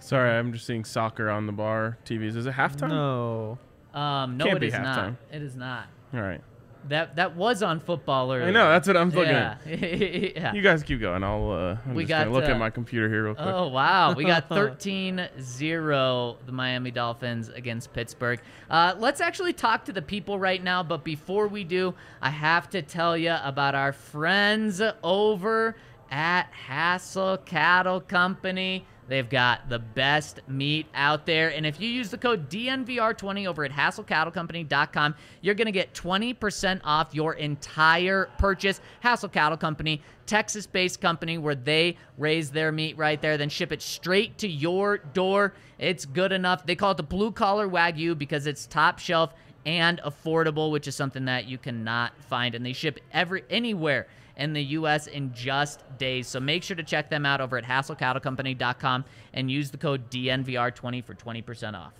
Sorry, I'm just seeing soccer on the bar TVs. Is it halftime? No. Um, no, Can't it be is not. halftime. It is not. All right. That that was on football earlier. I know. That's what I'm looking yeah. at. yeah. You guys keep going. I'll. Uh, I'm We just got, gonna look uh, at my computer here real quick. Oh, wow. We got 13 0, the Miami Dolphins against Pittsburgh. Uh, let's actually talk to the people right now. But before we do, I have to tell you about our friends over at Hassel Cattle Company. They've got the best meat out there. And if you use the code DNVR20 over at hasslecattlecompany.com, you're going to get 20% off your entire purchase. Hassel Cattle Company, Texas based company where they raise their meat right there, then ship it straight to your door. It's good enough. They call it the blue collar Wagyu because it's top shelf and affordable, which is something that you cannot find. And they ship every anywhere in the U.S. in just days. So make sure to check them out over at hasslecattlecompany.com and use the code DNVR20 for 20% off.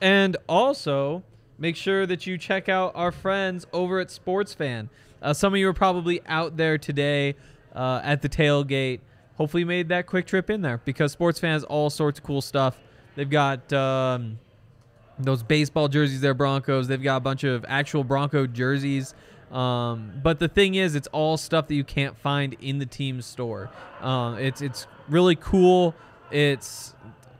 And also, make sure that you check out our friends over at SportsFan. Uh, some of you are probably out there today uh, at the tailgate. Hopefully, you made that quick trip in there because Sports Fan has all sorts of cool stuff. They've got um, those baseball jerseys, their Broncos. They've got a bunch of actual Bronco jerseys. Um, but the thing is, it's all stuff that you can't find in the team store. Um, it's it's really cool. It's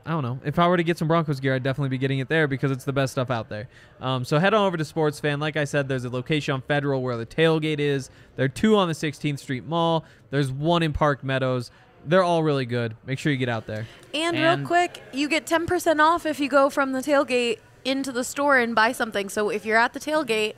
I don't know. If I were to get some Broncos gear, I'd definitely be getting it there because it's the best stuff out there. Um, so head on over to Sports Fan. Like I said, there's a location on Federal where the tailgate is. There are two on the 16th Street Mall. There's one in Park Meadows. They're all really good. Make sure you get out there. And, And- real quick, you get 10% off if you go from the tailgate into the store and buy something. So if you're at the tailgate,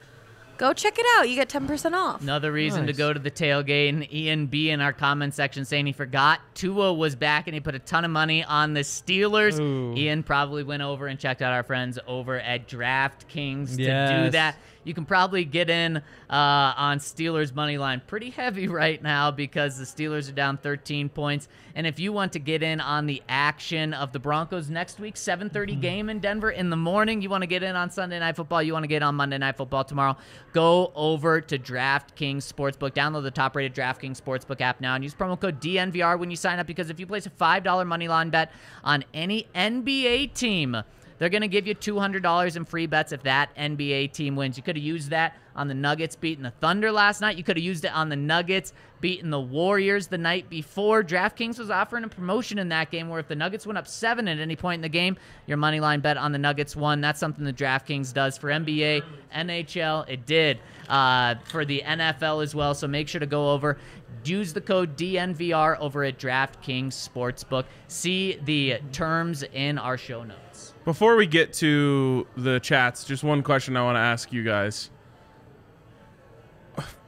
go check it out. You get 10% off. Another reason to go to the tailgate. And Ian B in our comment section saying he forgot Tua was back and he put a ton of money on the Steelers. Ooh. Ian probably went over and checked out our friends over at DraftKings to do that. You can probably get in uh, on Steelers money line pretty heavy right now because the Steelers are down 13 points. And if you want to get in on the action of the Broncos next week, 7:30 game in Denver in the morning, you want to get in on Sunday Night Football, you want to get on Monday Night Football tomorrow, go over to DraftKings Sportsbook. Download the top-rated DraftKings Sportsbook app now and use promo code DNVR when you sign up because if you place a $5 money line bet on any NBA team, they're going to give you $200 in free bets if that NBA team wins. You could have used that on the Nuggets beating the Thunder last night. You could have used it on the Nuggets beating the Warriors the night before. DraftKings was offering a promotion in that game where if the Nuggets went up seven at any point in the game, your money line bet on the Nuggets won. That's something that DraftKings does for NBA, NHL. It did uh, for the NFL as well. So make sure to go over. Use the code DNVR over at DraftKings Sportsbook. See the terms in our show notes. Before we get to the chats, just one question I want to ask you guys.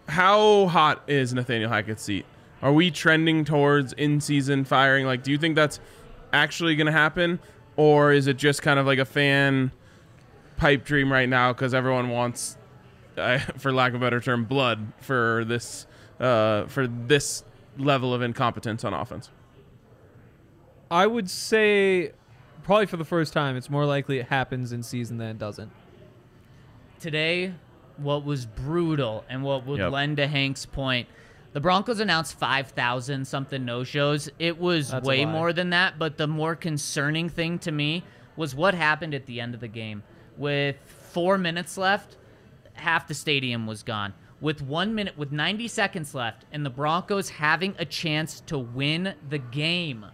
How hot is Nathaniel Hackett's seat? Are we trending towards in season firing? Like, do you think that's actually going to happen? Or is it just kind of like a fan pipe dream right now because everyone wants, uh, for lack of a better term, blood for this, uh, for this level of incompetence on offense? I would say, probably for the first time, it's more likely it happens in season than it doesn't. today what was brutal and what would Yep. lend to Hank's point. The Broncos announced 5,000 something no shows. It was That's way more than that, but the more concerning thing to me was what happened at the end of the game. With four minutes left, half the stadium was gone. With one minute, with 90 seconds left, and the Broncos having a chance to win the game,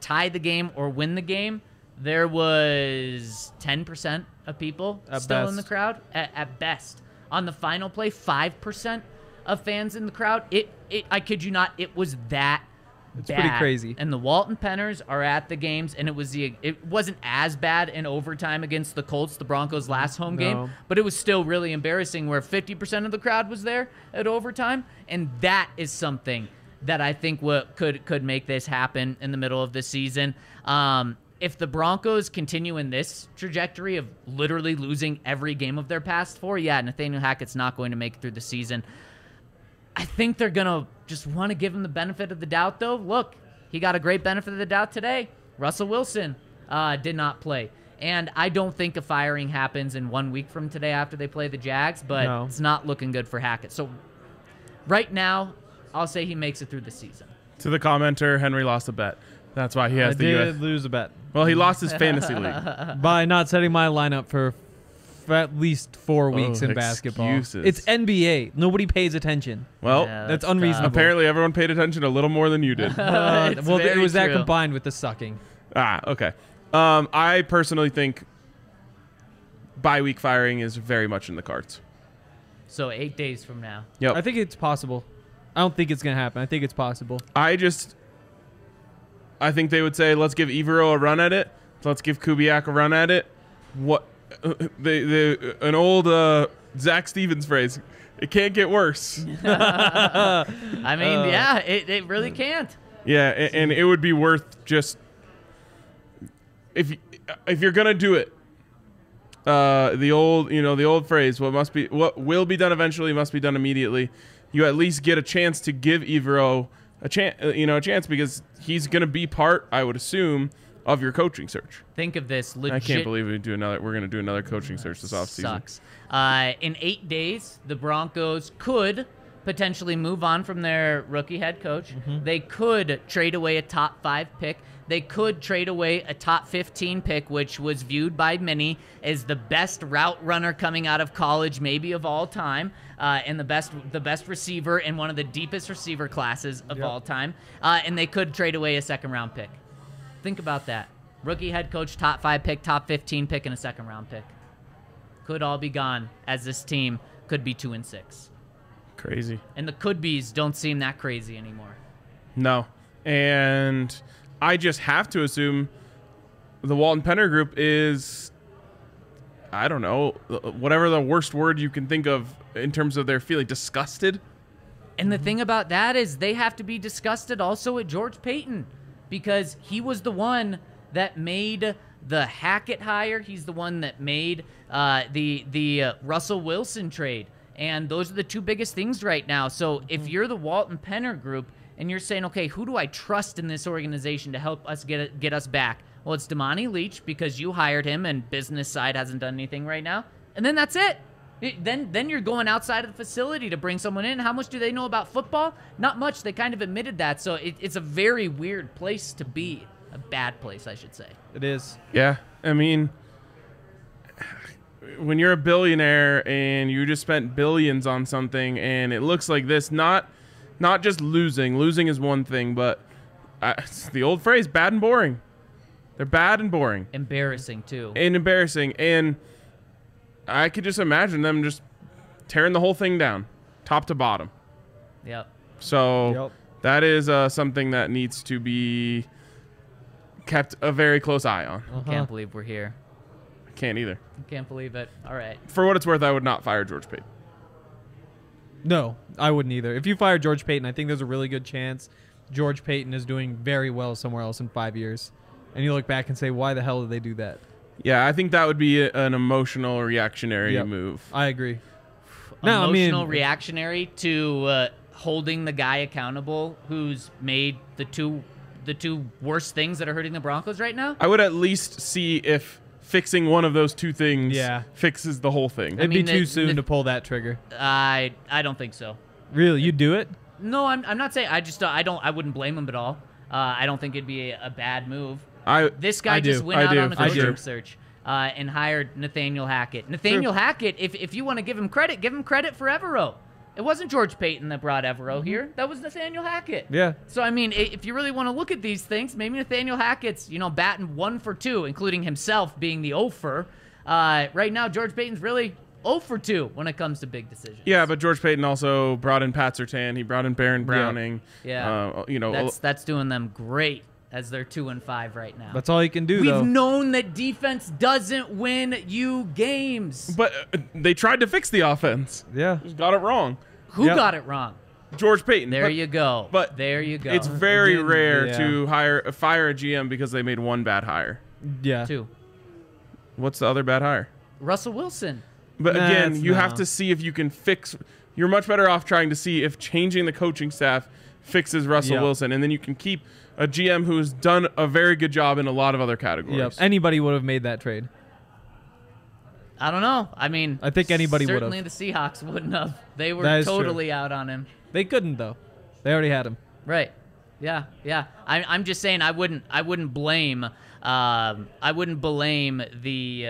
tie the game, or win the game, there was 10% of people At still in the crowd at, at best. On the final play, 5% of fans in the crowd. It, it, I kid you not, it was that It's pretty crazy. And the Walton Penners are at the games, and it was the it wasn't as bad in overtime against the Colts, the Broncos' last home No. game, but it was still really embarrassing where 50% of the crowd was there at overtime, and that is something that I think what could could make this happen in the middle of the season. Um, if the Broncos continue in this trajectory of literally losing every game of their past four, yeah, Nathaniel Hackett's not going to make it through the season. I think they're gonna just want to give him the benefit of the doubt, though. Look, he got a great benefit of the doubt today. Russell Wilson uh, did not play, and I don't think a firing happens in one week from today after they play the Jags. But No. it's not looking good for Hackett. So right now, I'll say he makes it through the season. To the commenter, Henry lost a bet. That's why he I has the did US. lose a bet Well, he lost his fantasy league. by not setting my lineup for, for at least four weeks Oh, in basketball. excuses. It's NBA. Nobody pays attention. Well, Yeah, that's tough. unreasonable. apparently everyone paid attention a little more than you did. Uh, It's well, it very was that true. combined with the sucking. ah, okay. Um, I personally think bye week firing is very much in the cards. So eight days from now. Yep. I think it's possible. I don't think it's gonna happen. I think it's possible. I just, I think they would say, let's give Evero a run at it. Let's give Kubiak a run at it. What, the the an old uh, Zac Stevens phrase. It can't get worse. I mean, Uh, yeah, it, it really can't. Yeah, a- and it would be worth just if if you're gonna do it. Uh, the old, you know, the old phrase, "What must be, what will be done eventually, must be done immediately." You at least get a chance to give Evero a chance, you know, a chance because he's gonna be part, I would assume, of your coaching search. Think of this legit. I can't believe we do another. We're gonna do another coaching search this offseason. sucks. Uh, in eight days, the Broncos could potentially move on from their rookie head coach. Mm-hmm. They could trade away a top five pick. They could trade away a top 15 pick, which was viewed by many as the best route runner coming out of college, maybe of all time, uh, and the best the best receiver in one of the deepest receiver classes of Yep. all time. Uh, and they could trade away a second round pick. Think about that. Rookie head coach, top five pick, top 15 pick, and a second round pick could all be gone as this team could be two and six. Crazy. And the could be's don't seem that crazy anymore. No. And I just have to assume the Walton Penner group is, I don't know, whatever the worst word you can think of in terms of their feeling, disgusted. And the thing about that is they have to be disgusted also at George Paton because he was the one that made the Hackett hire. He's the one that made uh, the the uh, Russell Wilson trade. And those are the two biggest things right now. So if you're the Walton Penner group and you're saying, okay, who do I trust in this organization to help us get get us back? Well, it's Damani Leech because you hired him and business side hasn't done anything right now. And then that's it. It- then then you're going outside of the facility to bring someone in. How much do they know about football? Not much. They kind of admitted that. So it, it's a very weird place to be. A bad place, I should say. It is. Yeah. I mean, when you're a billionaire and you just spent billions on something and it looks like this, not not just losing. Losing is one thing, but uh, it's the old phrase, bad and boring. They're bad and boring. Embarrassing too. and embarrassing. And I could just imagine them just tearing the whole thing down, top to bottom. Yep. So Yep. that is uh, something that needs to be kept a very close eye on. Uh-huh. Can't believe we're here. I can't either. Can't believe it. All right. For what it's worth, I would not fire George Paton. No, I wouldn't either. If you fire George Paton, I think there's a really good chance George Paton is doing very well somewhere else in five years. And you look back and say, why the hell did they do that? Yeah, I think that would be a, an emotional, reactionary Yep. move. I agree. No, I Emotional, mean- reactionary to uh, holding the guy accountable who's made the two the two worst things that are hurting the Broncos right now. I would at least see if fixing one of those two things Yeah. fixes the whole thing. It'd mean, be too the- soon the- to pull that trigger. I I don't think so. Really, you do it? No, I'm, I'm not saying I just I don't I wouldn't blame him at all. Uh, I don't think it'd be a, a bad move. I This guy I do. just went I out do, on a for coaching search uh, and hired Nathaniel Hackett. Nathaniel Hackett, if, if you want to give him credit, give him credit for Evero. It wasn't George Paton that brought Evero here. That was Nathaniel Hackett. Yeah. So I mean, if you really want to look at these things, maybe Nathaniel Hackett's you know batting one for two, including himself being the offer. Uh, right now, George Paton's really 0 for 2 when it comes to big decisions. Yeah, but George Paton also brought in Pat Surtain. He brought in Baron Browning. Yeah. Uh, you know, that's that's doing them great as they're 2 and 5 right now. That's all he can do, We've though. known that defense doesn't win you games. but uh, they tried to fix the offense. yeah. Just got it wrong. Who Yep. got it wrong? George Paton. There but you go. but there you go. It's very Again, rare yeah. to hire fire a GM because they made one bad hire. Yeah. two. What's the other bad hire? Russell Wilson. But Nah, again, it's you have to see if you can fix. You're much better off trying to see if changing the coaching staff fixes Russell Yep. Wilson, and then you can keep a GM who's done a very good job in a lot of other categories. Yep. Anybody would have made that trade. I don't know. I mean, I think anybody would've. Certainly the Seahawks wouldn't have. They were That is true. totally out on him. They couldn't though. They already had him. Right. Yeah. Yeah. I, I'm just saying I wouldn't. I wouldn't blame. Um, I wouldn't blame the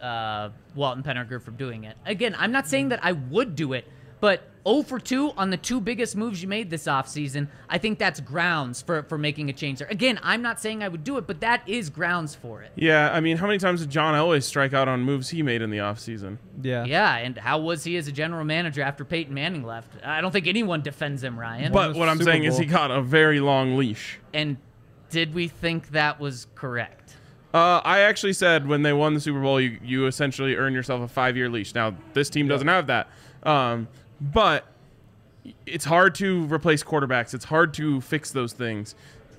uh, uh, Walton Penner group for doing it. Again, I'm not saying that I would do it, but 0 for 2 on the two biggest moves you made this offseason, I think that's grounds for for making a change there. Again, I'm not saying I would do it, but that is grounds for it. Yeah, I mean, how many times did John Elway strike out on moves he made in the offseason? Yeah. Yeah, and how was he as a general manager after Peyton Manning left? I don't think anyone defends him, Ryan. But what I'm Super saying is he got a very long leash. and did we think that was correct? Uh, I actually said when they won the Super Bowl, you, you essentially earn yourself a five year leash. Now, this team doesn't have that. Um, but it's hard to replace quarterbacks, it's hard to fix those things.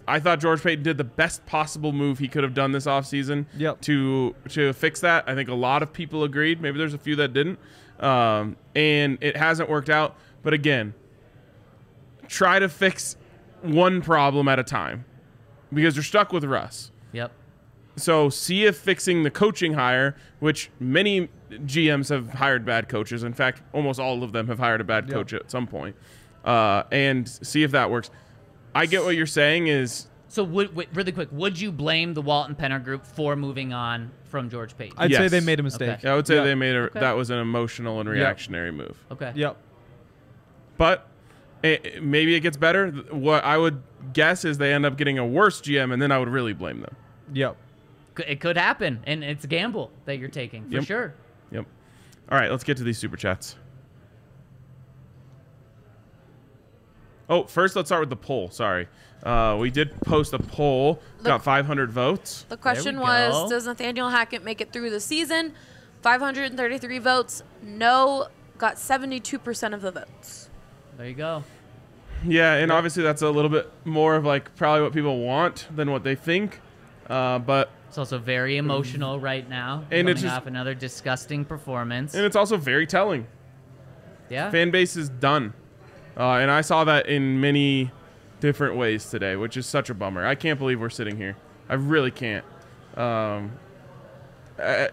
I thought George Paton did the best possible move he could have done this offseason Yep. to to fix that. I think a lot of people agreed. Maybe there's a few that didn't. Um, and it hasn't worked out. But again, try to fix one problem at a time because you're stuck with Russ. Yep. So see if fixing the coaching hire, which many GMs have hired bad coaches. In fact, almost all of them have hired a bad Yeah. coach at some point, uh, and see if that works. I get what you're saying is So, would, wait, really quick, would you blame the Walton Penner group for moving on from George Paton? I'd say they made a mistake. Okay. I would say Yep. they made a Okay. that was an emotional and Yep. reactionary move. okay. Yep. But it, maybe it gets better. What I would guess is they end up getting a worse GM, and then I would really blame them. Yep. It could happen, and it's a gamble that you're taking for Yep. sure. Yep. All right, let's get to these super chats. Oh, first let's start with the poll. Sorry. Uh, we did post a poll. Got 500 votes. The question was go. Does Nathaniel Hackett make it through the season? 533 votes. No got 72% of the votes. There you go. Yeah, and obviously that's a little bit more of like probably what people want than what they think. Uh, but It's also very emotional right now. And it's coming just- off another disgusting performance. and it's also very telling. yeah. Fan base is done, uh, and I saw that in many different ways today, which is such a bummer. I can't believe we're sitting here. I really can't. Um, I,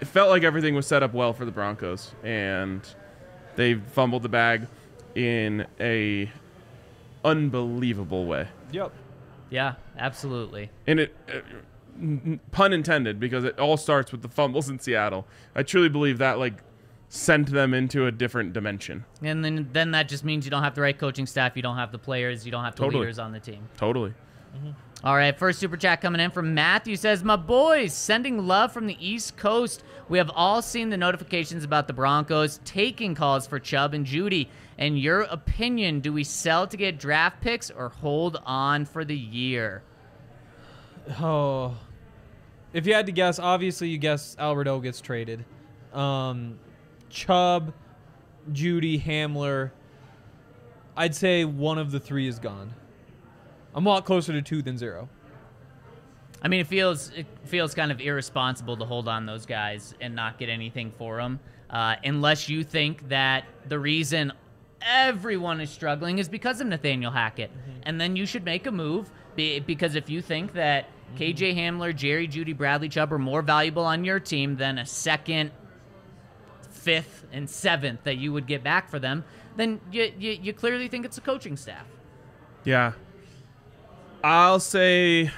it felt like everything was set up well for the Broncos, and they fumbled the bag in a unbelievable way. Yep. yeah, absolutely. And it, uh, n- n- pun intended, because it all starts with the fumbles in Seattle. I truly believe that like sent them into a different dimension. And then then that just means you don't have the right coaching staff, you don't have the players, you don't have the Totally. leaders on the team. Totally. Mm-hmm. All right, first super chat coming in from Matthew says, "My boys, sending love from the East Coast. We have all seen the notifications about the Broncos taking calls for Chubb and Jeudy. In your opinion, do we sell to get draft picks or hold on for the year?" Oh. If you had to guess, obviously you guess Alberto gets traded. Um, Chubb, Jeudy, Hamler. I'd say one of the three is gone. I'm a lot closer to two than zero. I mean, it feels it feels kind of irresponsible to hold on those guys and not get anything for them, uh, unless you think that the reason everyone is struggling is because of Nathaniel Hackett, and then you should make a move. Be, because if you think that KJ Hamler, Jerry Jeudy, Bradley Chubb are more valuable on your team than a second, fifth, and seventh that you would get back for them, then you you, you clearly think it's a coaching staff. Yeah. I'll say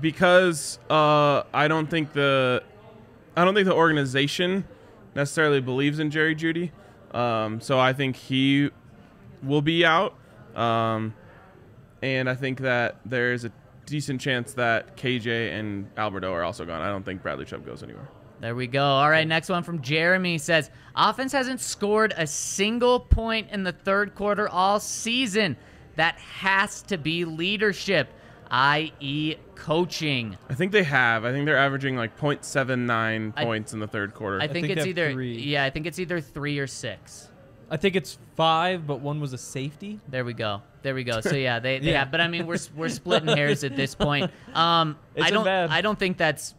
because uh, I don't think the I don't think the organization necessarily believes in Jerry Jeudy. Um, so I think he will be out. Um, and I think that there's a decent chance that KJ and Alberto are also gone. I don't think Bradley Chubb goes anywhere. There we go. All right, next one from Jeremy says offense hasn't scored a single point in the third quarter all season. That has to be leadership, i.e., coaching. I think they have. I think they're averaging like 0.79 I- points in the third quarter. I think, think it's either three. yeah, I think it's either three or six. I think it's five, but one was a safety. There we go. There we go. So yeah, they, they Yeah. have. But I mean, we're we're splitting hairs at this point. Um, I don't bad. I don't think that's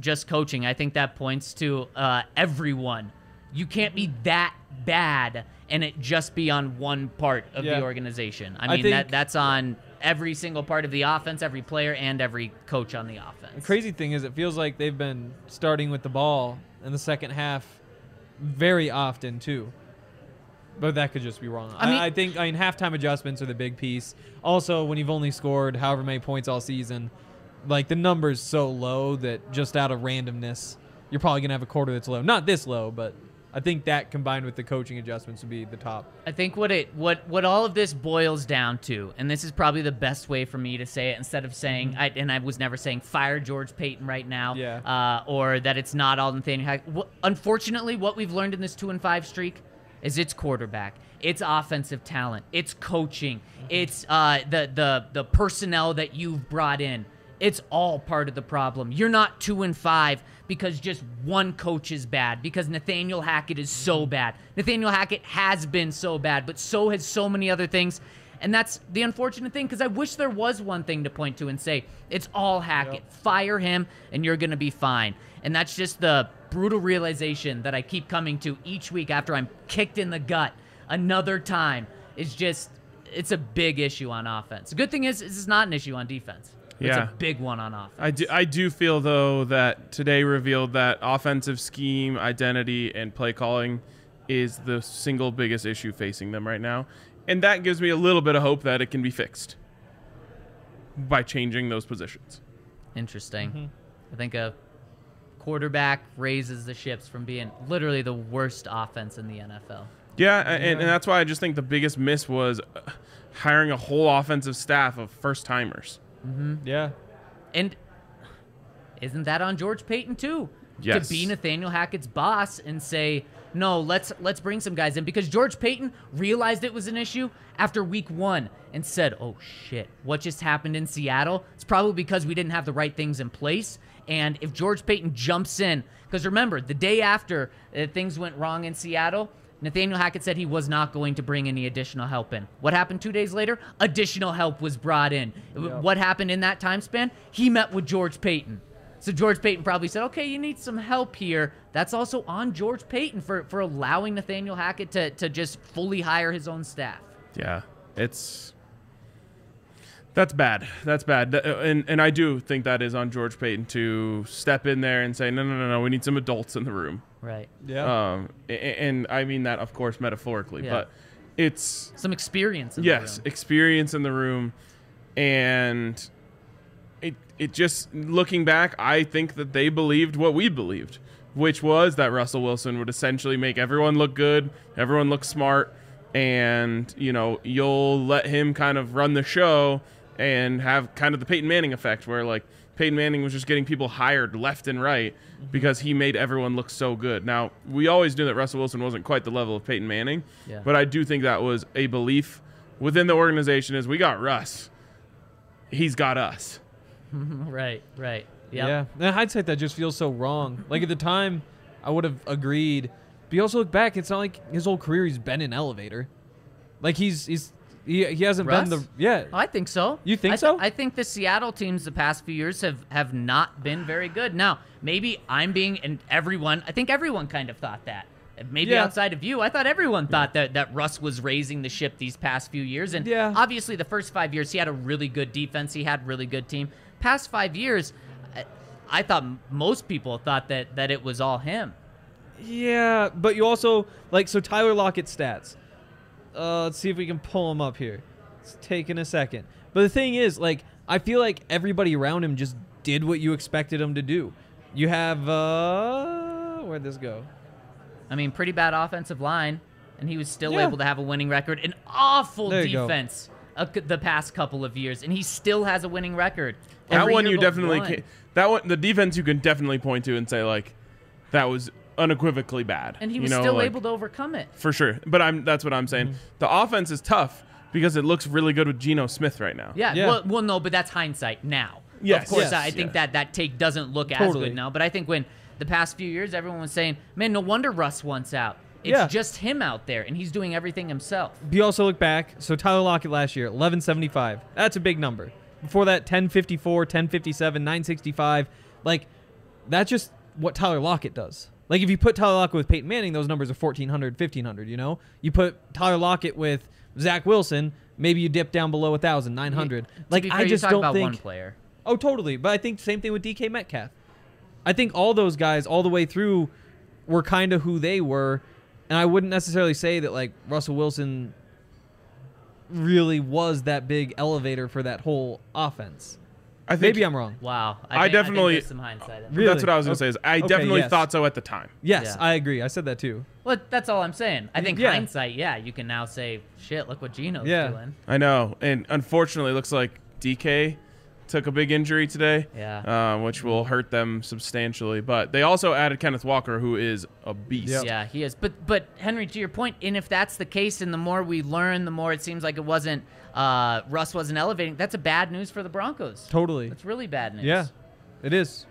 just coaching. I think that points to uh, everyone. You can't be that bad and it just be on one part of Yeah. the organization. I I mean, that that's on every single part of the offense, every player, and every coach on the offense. The crazy thing is, it feels like they've been starting with the ball in the second half very often too. But that could just be wrong. I I, mean- I think I mean halftime adjustments are the big piece. Also, when you've only scored however many points all season, like the number's so low that just out of randomness, you're probably gonna have a quarter that's low. Not this low, but I think that combined with the coaching adjustments would be the top. I think what it what what all of this boils down to, and this is probably the best way for me to say it, instead of saying, I, and I was never saying fire George Paton right now, Yeah. uh, or that it's not all Nathaniel. Wh- Unfortunately, what we've learned in this two and five streak is it's quarterback, it's offensive talent, it's coaching, it's uh, the the the personnel that you've brought in. It's all part of the problem. You're not two and five because just one coach is bad, because Nathaniel Hackett is so bad. Nathaniel Hackett has been so bad, but so has so many other things. And that's the unfortunate thing because I wish there was one thing to point to and say, it's all Hackett. Fire him and you're going to be fine. And that's just the brutal realization that I keep coming to each week after I'm kicked in the gut another time. Is just, it's a big issue on offense. The good thing is, this is not an issue on defense. It's Yeah. a big one on offense. I do, I do feel though that today revealed that offensive scheme, identity, and play calling is the single biggest issue facing them right now, and that gives me a little bit of hope that it can be fixed by changing those positions. Interesting. Mm-hmm. I think a quarterback raises the ships from being literally the worst offense in the NFL. Yeah, And, and that's why I just think the biggest miss was uh, hiring a whole offensive staff of first timers. Yeah. And isn't that on George Paton too? Yes. To be Nathaniel Hackett's boss and say, "No, let's let's bring some guys in," because George Paton realized it was an issue after Week One and said, "Oh shit, what just happened in Seattle? It's probably because we didn't have the right things in place." And if George Paton jumps in, because remember, the day after uh, things went wrong in Seattle, Nathaniel Hackett said he was not going to bring any additional help in. What happened two days later? Additional help was brought in. What happened in that time span? He met with George Paton. So George Paton probably said, "Okay, you need some help here." That's also on George Paton for for allowing Nathaniel Hackett to to just fully hire his own staff. Yeah, it's that's bad. That's bad. And and I do think that is on George Paton to step in there and say, no, no, no, no, we need some adults in the room. Right. Yeah. Um, a- a- and I mean that, of course, metaphorically, Yeah. but it's Some experience in yes, the room. Yes, experience in the room, and it it just looking back, I think that they believed what we believed, which was that Russell Wilson would essentially make everyone look good, everyone look smart, and you know you'll let him kind of run the show and have kind of the Peyton Manning effect, where like Peyton Manning was just getting people hired left and right mm-hmm. because he made everyone look so good. Now we always knew that Russell Wilson wasn't quite the level of Peyton Manning, Yeah. but I do think that was a belief within the organization is we got Russ. He's got us. right. Right. Yep. Yeah. In hindsight, that just feels so wrong. Like at the time, I would have agreed. But you also look back, it's not like his whole career he's been in elevator. Like he's he's he, he hasn't Russ? been the yeah. I think so. You think I so? I think the Seattle teams the past few years have have not been very good. Now, maybe I'm being and everyone. I think everyone kind of thought that. Maybe Yeah. outside of you, I thought everyone thought that that Russ was raising the ship these past few years. And Yeah. obviously, the first five years he had a really good defense. He had really good team. Past five years, I, I thought most people thought that that it was all him. Yeah, but you also like so Tyler Lockett's stats. Uh, let's see if we can pull him up here. It's taking a second. But the thing is, like, I feel like everybody around him just did what you expected him to do. You have uh, where'd this go? I mean, pretty bad offensive line, and he was still Yeah. able to have a winning record. An awful There defense uh, c- the past couple of years, and he still has a winning record. That Every one you definitely one. can, that one the defense you can definitely point to and say like that was unequivocally bad. and he you was know, still like, able to overcome it. for sure. But I'm that's what I'm saying. Mm-hmm. The offense is tough because it looks really good with Geno Smith right now. Yeah, Yeah. Well, well, no, but that's hindsight now. Yes, of course, yes, I think yeah. that that take doesn't look as good now. But I think when the past few years, everyone was saying, "Man, no wonder Russ wants out." It's Yeah. just him out there, and he's doing everything himself. You also look back. So Tyler Lockett last year, 1175. That's a big number. Before that, 1054, 1057, 965. Like, that's just what Tyler Lockett does. Like, if you put Tyler Lockett with Peyton Manning, those numbers are 1400, 1500, you know? You put Tyler Lockett with Zach Wilson, maybe you dip down below 1,000, 900. Like, fair, I just don't about think. one player. Oh, totally. But I think same thing with DK Metcalf. I think all those guys, all the way through, were kind of who they were, and I wouldn't necessarily say that like Russell Wilson really was that big elevator for that whole offense. I think Maybe I'm wrong. Wow, I think- definitely- think some hindsight. in. Really? That's what I was gonna Okay. say. Is I Okay, definitely yes. thought so at the time. Yes, Yeah. I agree. I said that too. Well, that's all I'm saying. I think Yeah. hindsight, yeah, you can now say, "Shit, look what Geno's Yeah. doing." I know, and unfortunately, it looks like DK took a big injury today. Yeah. uh, which will hurt them substantially. But they also added Kenneth Walker, who is a beast. Yep. Yeah, he is. But but Henry, to your point, and if that's the case, and the more we learn, the more it seems like it wasn't uh, Russ wasn't elevating. That's a bad news for the Broncos. Totally. That's really bad news. Yeah, it is.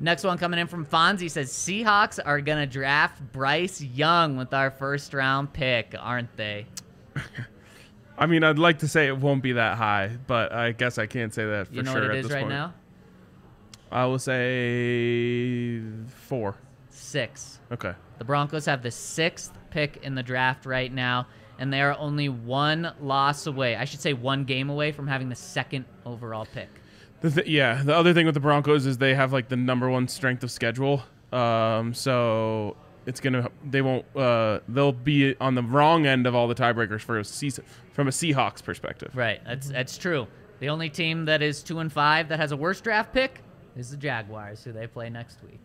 Next one coming in from Fonzie says Seahawks are gonna draft Bryce Young with our first round pick, aren't they? I mean, I'd like to say it won't be that high, but I guess I can't say that for You know sure what it this right point. now? I will say four. Six. Okay. The Broncos have the sixth pick in the draft right now, and they are only one loss away. I should say one game away from having the second overall pick. The th- yeah, the other thing with the Broncos is they have like the number one strength of schedule. Um, so it's gonna they won't uh they'll be on the wrong end of all the tiebreakers for a season from a Seahawks perspective. Right. That's that's true. The only team that is two and five that has a worse draft pick is the Jaguars, who they play next week.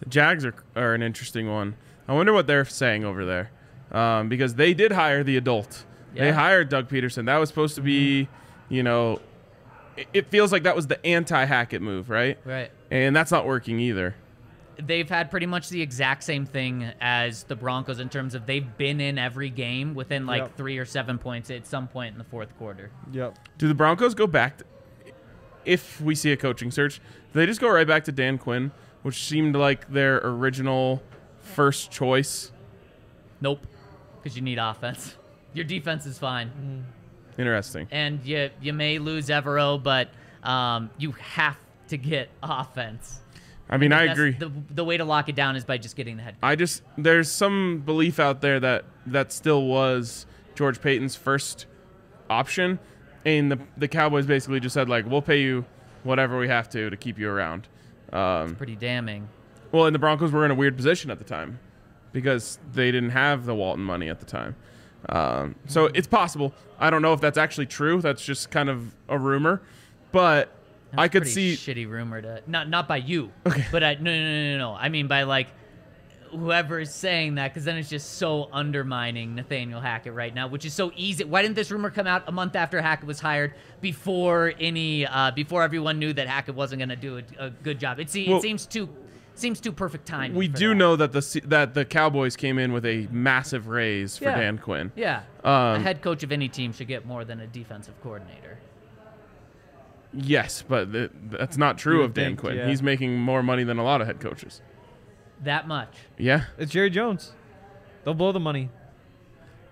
The Jags are, are an interesting one. I wonder what they're saying over there, um, because they did hire the adult. They hired Doug Pederson. That was supposed to be, you know, it, it feels like that was the anti-Hackett move, right? Right. And that's not working either. They've had pretty much the exact same thing as the Broncos in terms of they've been in every game within like Yep. three or seven points at some point in the fourth quarter. Yep. Do the Broncos go back? To, if we see a coaching search, do they just go right back to Dan Quinn, which seemed like their original first choice? Nope. Because you need offense. Your defense is fine. Interesting. and you you may lose Evero, but um, you have to get offense. I mean, I That's- agree. The, the way to lock it down is by just getting the head. I just there's some belief out there that that still was George Paton's first option, and the the Cowboys basically just said like we'll pay you whatever we have to to keep you around. Um, Pretty damning. well, and the Broncos were in a weird position at the time because they didn't have the Walton money at the time. Um, so it's possible. I don't know if that's actually true. That's just kind of a rumor, but That's I could see. shitty rumor to not not by you, okay. but I, no, no no no no. I mean by like whoever is saying that, because then it's just so undermining Nathaniel Hackett right now, which is so easy. Why didn't this rumor come out a month after Hackett was hired, before any uh, before everyone knew that Hackett wasn't going to do a, a good job? It, se- Well- it seems too seems too perfect timing. We do that. know that the that the Cowboys came in with a massive raise for Yeah. Dan Quinn. Yeah. a Um, head coach of any team should get more than a defensive coordinator. Yes, but th- that's not true of would Dan think, Quinn. yeah. He's making more money than a lot of head coaches. That much. Yeah. It's Jerry Jones. They'll blow the money.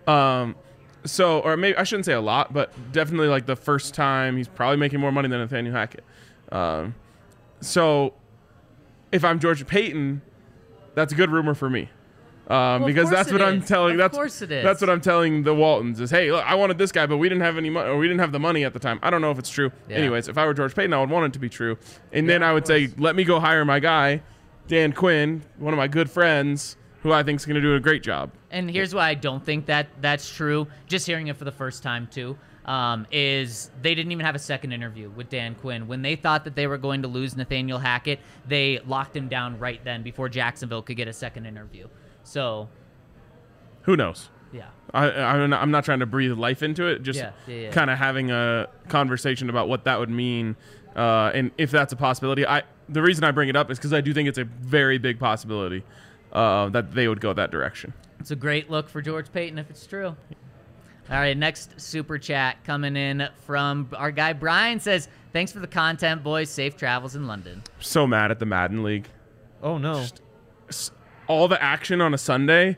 Um. So, or maybe I shouldn't say a lot, but definitely like the first time he's probably making more money than Nathaniel Hackett. Um. So, if I'm George Paton, that's a good rumor for me. Um, of because that's what I'm is. telling. Of that's course it is. That's what I'm telling the Waltons is, hey, look, I wanted this guy, but we didn't have any money, or we didn't have the money at the time. I don't know if it's true. Yeah. Anyways, if I were George Paton, I would want it to be true, and then I would say, let me go hire my guy, Dan Quinn, one of my good friends, who I think is going to do a great job. And here's why I don't think that that's true. Just hearing it for the first time too, um, is they didn't even have a second interview with Dan Quinn. When they thought that they were going to lose Nathaniel Hackett, they locked him down right then before Jacksonville could get a second interview. So Who knows? Yeah. I, I'm, not, I'm not trying to breathe life into it. Just Yeah, yeah, yeah. kind of having a conversation about what that would mean, uh, and if that's a possibility. I the reason I bring it up is because I do think it's a very big possibility uh, that they would go that direction. It's a great look for George Paton if it's true. All right, next super chat coming in from our guy Brian says, "Thanks for the content, boys. Safe travels in London." So mad at the Madden League. Oh no. S- All the action on a Sunday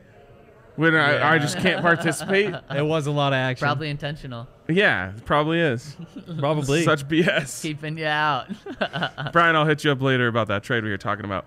when I, I just can't participate. It was a lot of action. Probably intentional, Yeah, it probably is. Probably. Such BS. keeping you out. Brian, I'll hit you up later about that trade we were talking about.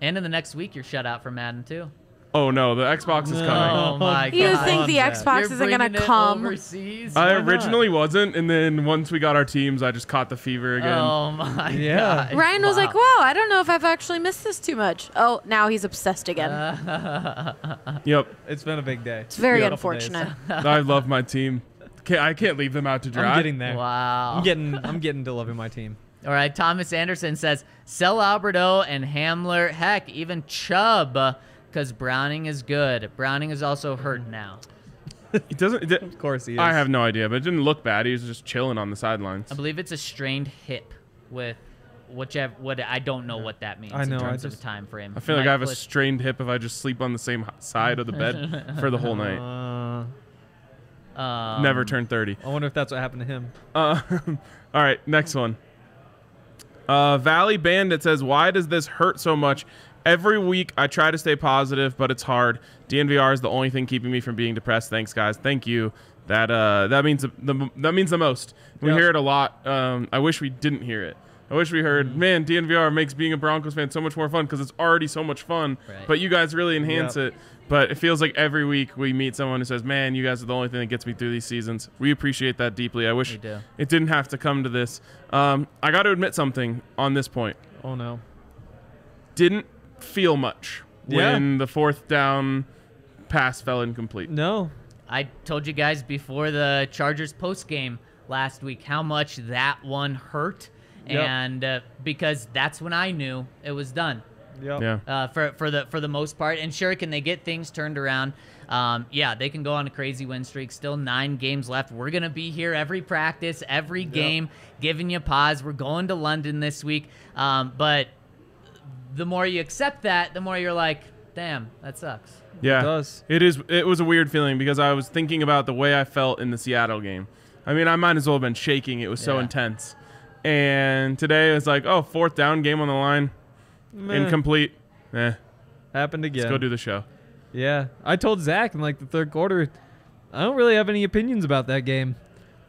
and in the next week, you're shut out from Madden too. Oh no, the Xbox is coming. Oh, oh my god. You think the You're Xbox You're isn't gonna bringing it come? overseas? I Why not? originally wasn't, and then once we got our teams, I just caught the fever again. Oh my Yeah. god! Ryan was like, Wow. "Wow, I don't know if I've actually missed this too much." Oh, now he's obsessed again. Yep, It's been a big day. it's very Beautiful days. unfortunate. I love my team. Can't, I can't leave them out to dry. I'm getting there. Wow. I'm getting I'm getting to loving my team. All right, Thomas Anderson says sell Alberto and Hamler, heck, even Chubb, because Browning is good. Browning is also hurt now. It doesn't. It, Of course he is. I have no idea, but it didn't look bad. He was just chilling on the sidelines. I believe it's a strained hip with whichever. What I don't know what that means I know, in I terms of just- a time frame. I feel like I have a strained hip if I just sleep on the same side of the bed for the whole night. Uh, um, Never turned 30. I wonder if that's what happened to him. Uh, all right, next one. Uh, Valley Bandit says, "Why does this hurt so much? Every week I try to stay positive, but it's hard. DNVR is the only thing keeping me from being depressed. Thanks, guys. Thank you. That uh, that means the that means the most. We Yep. hear it a lot. Um, I wish we didn't hear it. I wish we heard, man, DNVR makes being a Broncos fan so much more fun because it's already so much fun. Right. But you guys really enhance Yep. it. But it feels like every week we meet someone who says, man, you guys are the only thing that gets me through these seasons. We appreciate that deeply. I wish it didn't have to come to this. Um, I got to admit something on this point. Oh no. Didn't feel much Yeah. when the fourth down pass fell incomplete. No. I told you guys before the Chargers post game last week how much that one hurt, Yep. and uh, because that's when I knew it was done. Yep. Yeah. uh, for for the for the most part. And sure, can they get things turned around? Um, yeah, they can go on a crazy win streak. Still nine games left. We're gonna be here every practice, every game, giving you pause. We're going to London this week, um, but the more you accept that, the more you're like, damn, that sucks. Yeah, It does. It is. It was a weird feeling because I was thinking about the way I felt in the Seattle game. I mean, I might as well have been shaking. It was so Yeah. intense. And today it was like, oh, fourth down, game on the line, Meh. incomplete. Eh, Happened again. let's go do the show. Yeah. I told Zac in like the third quarter, I don't really have any opinions about that game.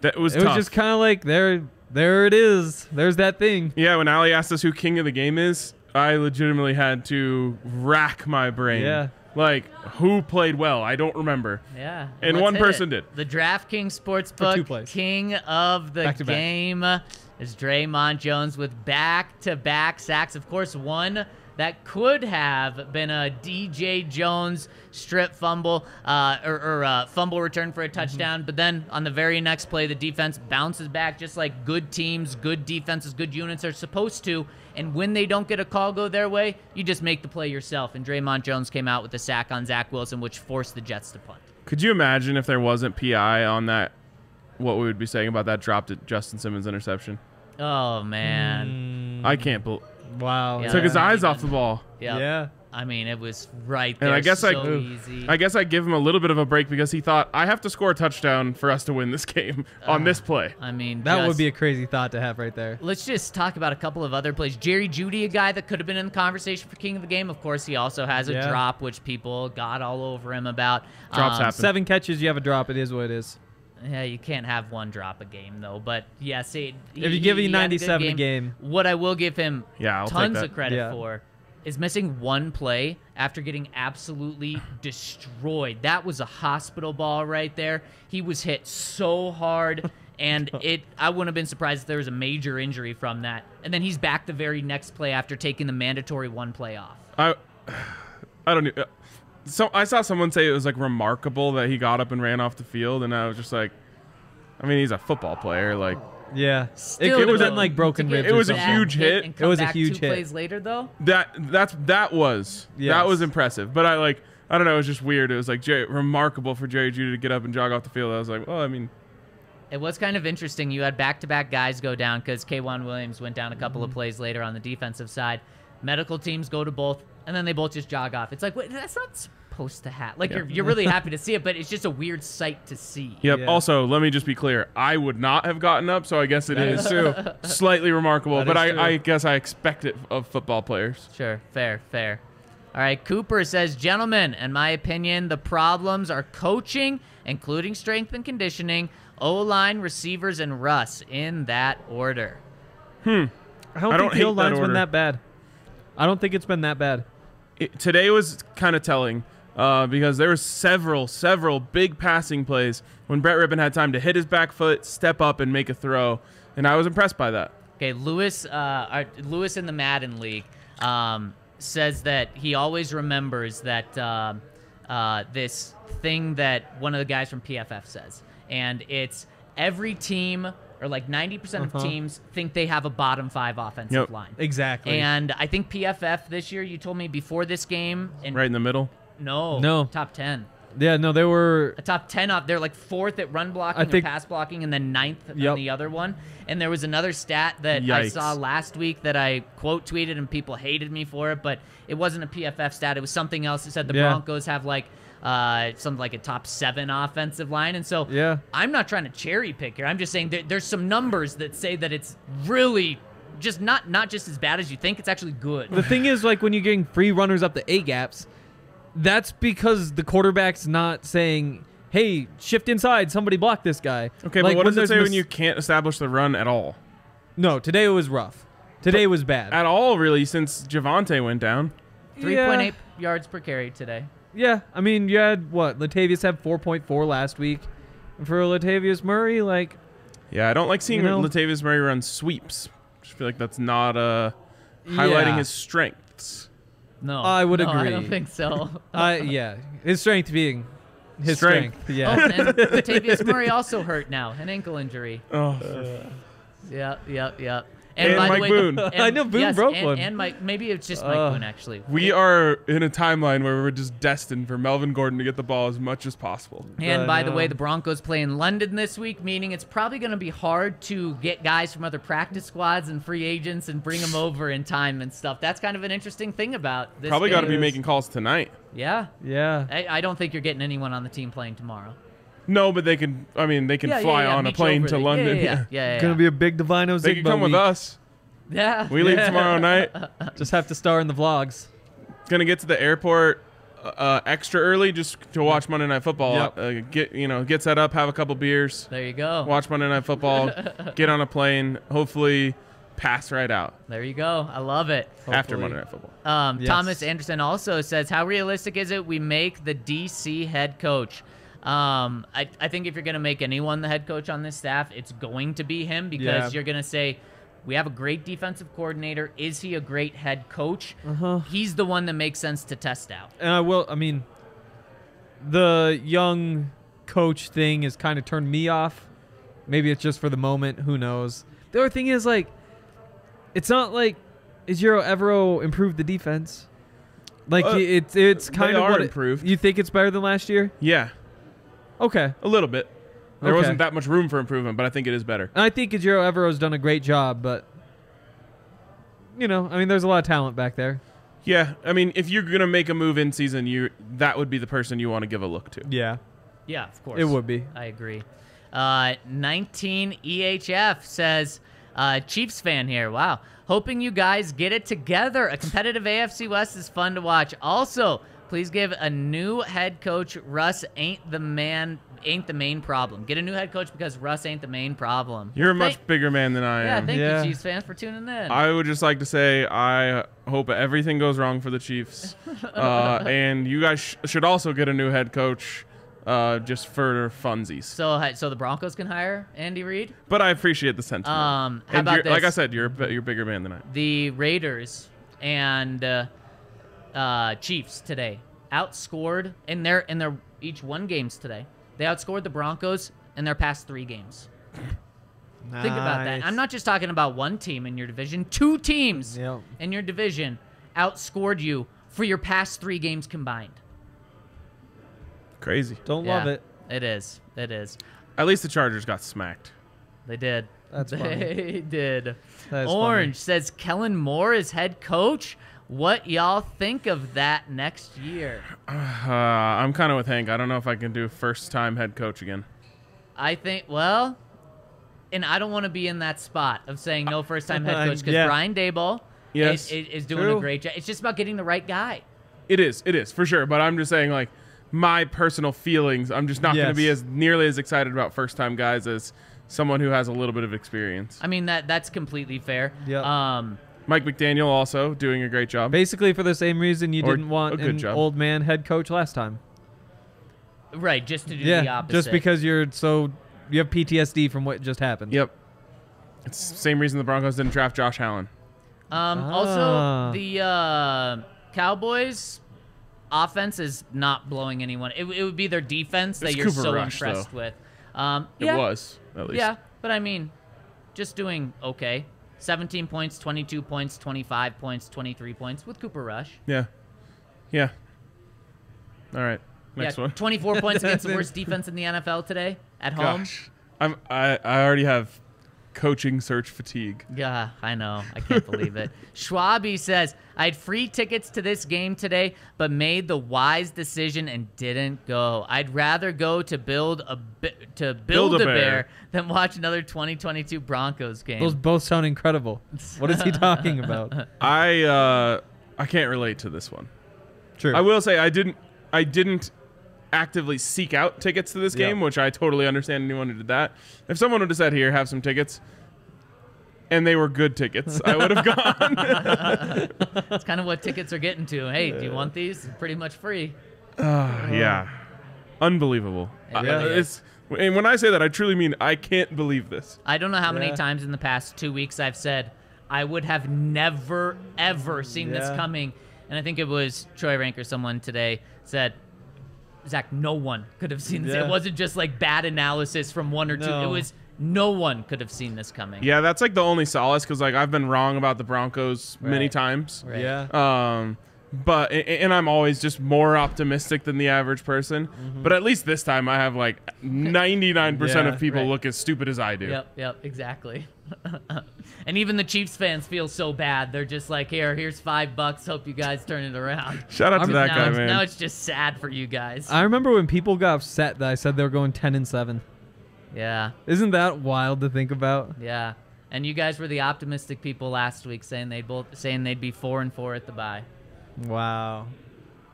That was it tough. was just kind of like there, there it is. There's that thing. yeah, when Ali asked us who king of the game is, I legitimately had to rack my brain. Yeah. Like who played well? I don't remember. Yeah. And let's one person it. did. The DraftKings two Sportsbook plays. king of the Back to back. game is Dre'Mont Jones with back-to-back sacks. Of course, one that could have been a DJ Jones strip fumble uh, or, or uh, fumble return for a touchdown. But then on the very next play, the defense bounces back just like good teams, good defenses, good units are supposed to. And when they don't get a call go their way, you just make the play yourself. And Dre'Mont Jones came out with a sack on Zach Wilson, which forced the Jets to punt. Could you imagine if there wasn't PI on that? What we would be saying about that dropped at Justin Simmons interception? Oh Mm. man. I can't believe Wow. Yeah. took his eyes even- off the ball. Yep. Yeah. I mean, it was right there. And there. I guess I- so Ooh. easy. I guess I give him a little bit of a break because he thought I have to score a touchdown for us to win this game on this play. I mean, That would be a crazy thought to have right there. Let's just talk about a couple of other plays. Jerry Jeudy, a guy that could have been in the conversation for King of the Game. Of course, he also has a Yeah. drop, which people got all over him about. Drops Um, happen. Seven catches, you have a drop. It is what it is. Yeah, you can't have one drop a game though. But yes, it, If you give he you had a good 97 a game. what I will give him Yeah, I'll tons of credit Yeah. for is missing one play after getting absolutely destroyed. That was a hospital ball right there. He was hit so hard. And it, I wouldn't have been surprised if there was a major injury from that. And then he's back the very next play after taking the mandatory one play off. I I don't know. Uh, so I saw someone say it was like remarkable that he got up and ran off the field, and I was just like, I mean, he's a football player. Like Yeah. Still, it could have though, like broken to ribs. It was a huge hit. And It was a huge two hit. plays later, though. that. That's that was Yes. that was impressive. But I like I don't know. It was just weird. It was like Jerry, remarkable for Jerry Jeudy to get up and jog off the field. I was like, well, I mean, It was kind of interesting. You had back-to-back guys go down because K'Waun Williams went down a couple Mm-hmm. of plays later on the defensive side. Medical teams go to both, and then they both just jog off. It's like wait, that's not supposed to happen. Like Yeah. you're, you're really happy to see it, but it's just a weird sight to see. Yep. Yeah. Also, let me just be clear. I would not have gotten up, so I guess it That is is true. slightly remarkable. That but I, true. I guess I expect it of football players. Sure, fair, fair. All right, Cooper says, gentlemen, in my opinion, the problems are coaching, including strength and conditioning, O line, receivers, and Russ in that order. Hmm. I don't, I think don't the O that line's order. been that bad. I don't think it's been that bad. It, today was kind of telling uh, because there were several, several big passing plays when Brett Rypien had time to hit his back foot, step up, and make a throw, and I was impressed by that. Okay, Lewis, uh, our, Lewis in the Madden League um, says that he always remembers that um, uh, this thing that one of the guys from PFF says, and it's every team or like 90% of Uh-huh. teams think they have a bottom five offensive Yep. line. Exactly. And I think PFF this year, you told me before this game, and Right in the middle. No, No. top 10. yeah, no, they were. A top 10 off. They're like fourth at run blocking I think- pass blocking, and then ninth Yep. on the other one. And there was another stat that I saw last week that I quote tweeted, and people hated me for it, but it wasn't a PFF stat. It was something else. It said the Yeah. Broncos have like uh, something like a top seven offensive line. And so Yeah. I'm not trying to cherry pick here. I'm just saying there, there's some numbers that say that it's really just not not just as bad as you think. It's actually good. The thing is, like when you're getting free runners up the A gaps, that's because the quarterback's not saying, "Hey, shift inside, somebody block this guy." Okay, like but what does it say mis- when you can't establish the run at all? No, today it was rough. Today was bad. At all, really, since Javonte went down. 3.8 yards per carry today. Yeah, I mean, you had what? Latavius had 4.4 last week. And for Latavius Murray, like, Yeah, I don't like seeing You know- Latavius Murray run sweeps. Just feel like that's not uh, highlighting Yeah. his strengths. No, I would no, I don't think so. uh, yeah, his strength being his Strength. strength. Oh, Yeah. and Latavius Murray also hurt now, an ankle injury. Oh, Yep, yep, yep. And by Mike the way, Boone. and- I know Boone yes, broke and, one. And Mike, maybe it's just Mike Uh, Boone actually. we are in a timeline where we're just destined for Melvin Gordon to get the ball as much as possible. And I by the way, the Broncos play in London this week, meaning it's probably going to be hard to get guys from other practice squads and free agents and bring them over in time and stuff. That's kind of an interesting thing about this. Probably got to be making calls tonight. Yeah. yeah. I, I don't think you're getting anyone on the team playing tomorrow. No, but they can. I mean, they can Yeah, yeah, fly yeah, on a meet you plane over to there. London. Yeah, yeah, yeah. yeah, Gonna yeah. be a big Divino They Zigba can come with week. us. Yeah. We leave Yeah. tomorrow night. Just have to star in the vlogs. Gonna get to the airport uh, extra early just to watch Monday Night Football. Yep. Uh, get you know, get set up, have a couple beers, There you go. watch Monday Night Football, get on a plane, hopefully pass right out There you go. I love it. after Hopefully. Monday Night Football. Um, Yes. Thomas Anderson also says, "How realistic is it we make the DC head coach?" Um, I, I think if you're going to make anyone the head coach on this staff, it's going to be him because Yeah. you're going to say, "We have a great defensive coordinator. Is he a great head coach?" Uh-huh. He's the one that makes sense to test out. And I will. I mean, the young coach thing has kind of turned me off. Maybe it's just for the moment. Who knows? The other thing is like, it's not like Ejiro Evero improved the defense. Like Uh, it's it's kind they of are what it- improved. you think it's better than last year? Yeah, Okay. a little bit. There Okay. wasn't that much room for improvement, but I think it is better. And I think Ejiro Evero's done a great job, but you know, I mean, there's a lot of talent back there. Yeah, I mean, if you're gonna make a move in season, you that would be the person you want to give a look to. Yeah, Yeah, of course. it would be. I agree. Uh, 19 EHF says, uh, Chiefs fan here. Wow. Hoping you guys get it together. A competitive AFC West is fun to watch. Also, please give a new head coach. Russ ain't the man, ain't the main problem. Get a new head coach because Russ ain't the main problem. You're a much Thank- bigger man than I yeah, am. thank Yeah. Thank you, Chiefs fans, for tuning in. I would just like to say I hope everything goes wrong for the Chiefs, uh, and you guys sh- should also get a new head coach, uh, just for funsies. so, so the Broncos can hire Andy Reid. But I appreciate the sentiment. Um, how And about you're- Like I said, you're a you're bigger man than I. am. the Raiders and uh, uh, Chiefs today outscored in their in their each one games today. They outscored the Broncos in their past three games. Think about that. I'm not just talking about one team in your division. Two teams Yep. in your division outscored you for your past three games combined. Crazy. Don't Yeah, love it. It is. It is. At least the Chargers got smacked. They did. That's funny. they did. That is Orange says Kellen Moore is head coach. What y'all think of that next year? Uh, I'm kind of with Hank. I don't know if I can do first time head coach again. I think well, and I don't want to be in that spot of saying no first time head coach because Yeah. Brian Daboll Yes. is, is, is doing True. a great job. It's just about getting the right guy. It is. It is for sure. But I'm just saying, like, my personal feelings. I'm just not going to be as nearly as excited about first time guys as someone who has a little bit of experience. I mean that that's completely fair. Yep. Um, Mike McDaniel also doing a great job. Basically, for the same reason you Or didn't want a good an job. old man head coach last time. right, just to do the Yeah, opposite. just because you're so you have PTSD from what just happened. Yep. It's the same reason the Broncos didn't draft Josh Allen. Um, Ah. Also, the uh, Cowboys' offense is not blowing anyone. It, it would be their defense that It's you're Cooper so Rush, impressed though. with. Um, It was at least. Yeah, but I mean, just doing okay. 17 points, 22 points, 25 points, 23 points with Cooper Rush. Yeah. Yeah. All right. Next yeah, one. 24 points against the worst defense in the NFL today at home. Gosh. I'm. I. I already have coaching search fatigue. Yeah, I know. I can't believe it. Schwabi says, I had free tickets to this game today, but made the wise decision and didn't go. I'd rather go to build a bi- to build, a, Build-A-Bear. bear. than watch another 2022 Broncos game. Those both sound incredible. What is he talking about? I. uh I can't relate to this one. True. I will say I didn't. I didn't actively seek out tickets to this Yeah. game, which I totally understand anyone who did that. If someone would have said, "Here, have some tickets," and they were good tickets, I would have gone. That's kind of what tickets are getting to. Hey, do you want these? It's pretty much free. Ah, yeah, unbelievable. It I- really uh, it's and when I say that, I truly mean I can't believe this. I don't know how many times in the past two weeks I've said I would have never ever seen this coming, and I think it was Troy Renck or someone today said, Zac, no one could have seen this. It wasn't just like bad analysis from one or two. It was no one could have seen this coming. Yeah, that's like the only solace because like I've been wrong about the Broncos many times. Right. Yeah. Um, but and I'm always just more optimistic than the average person. Mm-hmm. But at least this time, I have like 99% Yeah. of people Right. look as stupid as I do. Yep, yep, exactly. and even the Chiefs fans feel so bad. They're just like, here, here's five bucks. Hope you guys turn it around. Shout out to I'm- that now, guy, it's, man. now it's just sad for you guys. I remember when people got upset that I said they were going 10 and 7. yeah. Isn't that wild to think about? Yeah, and you guys were the optimistic people last week, saying they'd both saying they'd be four and four at the bye. Wow.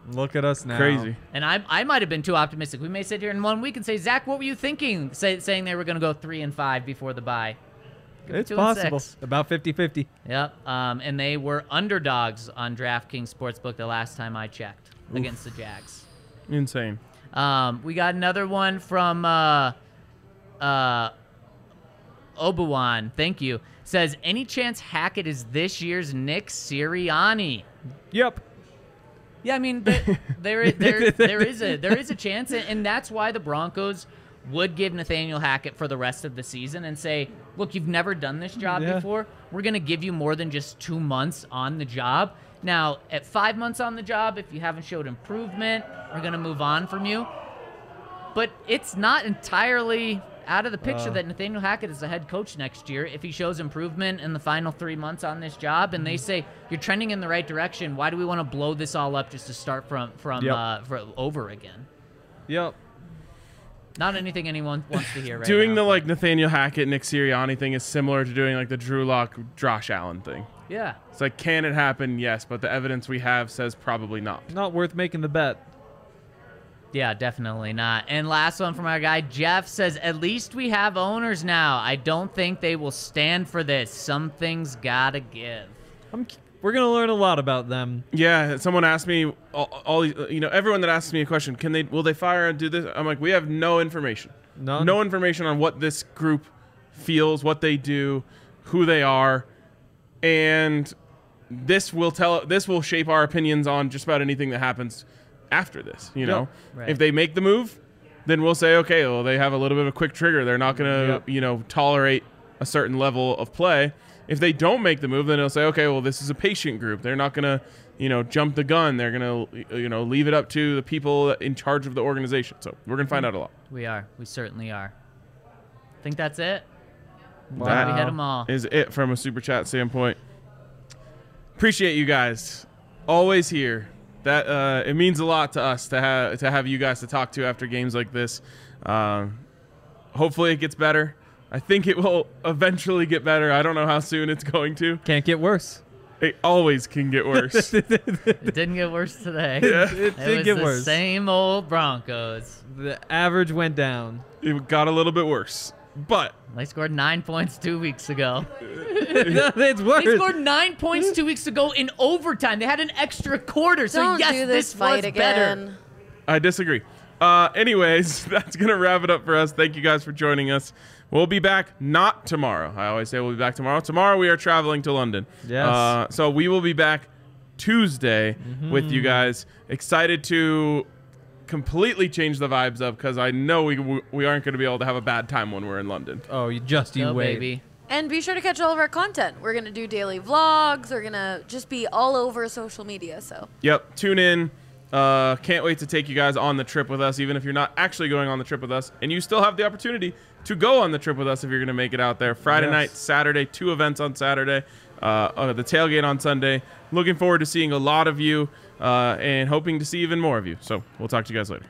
Look at us now. Crazy. And I, I might have been too optimistic. We may sit here in one week and say, Zac, what were you thinking? Say, saying they were going to go three and five before the bye. Could It's possible. About 50-50. Yep. Um, and they were underdogs on DraftKings Sportsbook the last time I checked against the Jags. Insane. Um, we got another one from uh, uh, Obuwan. Thank you. Says, any chance Hackett is this year's Nick Sirianni? Yep. Yeah, I mean, th- there, there, there is a there is a chance, and, that's why the Broncos would give Nathaniel Hackett for the rest of the season and say, "Look, you've never done this job Yeah. before. We're going to give you more than just two months on the job. Now, at five months on the job, if you haven't showed improvement, we're going to move on from you." But it's not entirely out of the picture Uh. that Nathaniel Hackett is the head coach next year if he shows improvement in the final three months on this job and they say you're trending in the right direction. Why do we want to blow this all up just to start from from Yep. uh, for, over again? Yep. Not anything anyone wants to hear right doing now. the like Nathaniel Hackett, Nick Sirianni thing is similar to doing like the Drew Lock, Josh Allen thing. yeah. It's like, can it happen? Yes, but the evidence we have says probably not. Not worth making the bet. Yeah, definitely not. And last one from our guy Jeff says, "At least we have owners now. I don't think they will stand for this. Something's gotta give." I'm, we're going to learn a lot about them. Yeah, someone asked me all, all these, you know, everyone that asks me a question, can they, will they fire and do this? I'm like, we have no information. None. No information on what this group feels, what they do, who they are, and this will tell. This will shape our opinions on just about anything that happens after this. You know, Right. if they make the move, then we'll say, okay, well, they have a little bit of a quick trigger. They're not going to, Yep. you know, tolerate a certain level of play. If they don't make the move, then it'll say, okay, well, this is a patient group. They're not gonna, you know, jump the gun. They're gonna, you know, leave it up to the people in charge of the organization. So we're gonna find mm-hmm. out a lot. We are. We certainly are. Think that's it. Wow. Glad we hit them all. Is it from a super chat standpoint? Appreciate you guys. Always here. That uh, it means a lot to us to have to have you guys to talk to after games like this. Um, hopefully it gets better. I think it will eventually get better. I don't know how soon it's going to. Can't get worse. It always can get worse. It didn't get worse today. Yeah. It It did was get the worse. same old Broncos. The average went down. it got a little bit worse. But They scored nine points two weeks ago. it's worse. They scored nine points two weeks ago in overtime. They had an extra quarter. So Don't yes, do this, was fight again. better. I disagree. Uh, anyways, that's gonna wrap it up for us. Thank you guys for joining us. We'll be back not tomorrow. I always say we'll be back tomorrow. Tomorrow we are traveling to London. Yes. Uh, so we will be back Tuesday with you guys. Excited to completely change the vibes up because I know we we aren't going to be able to have a bad time when we're in London. oh, you just you Go, wait. baby. And be sure to catch all of our content. We're gonna do daily vlogs. We're gonna just be all over social media. So Yep. Tune in. Uh, can't wait to take you guys on the trip with us, even if you're not actually going on the trip with us. And you still have the opportunity to go on the trip with us if you're going to make it out there. Friday Yes. night, Saturday, two events on Saturday, uh, uh, the tailgate on Sunday. Looking forward to seeing a lot of you uh, and hoping to see even more of you. So we'll talk to you guys later.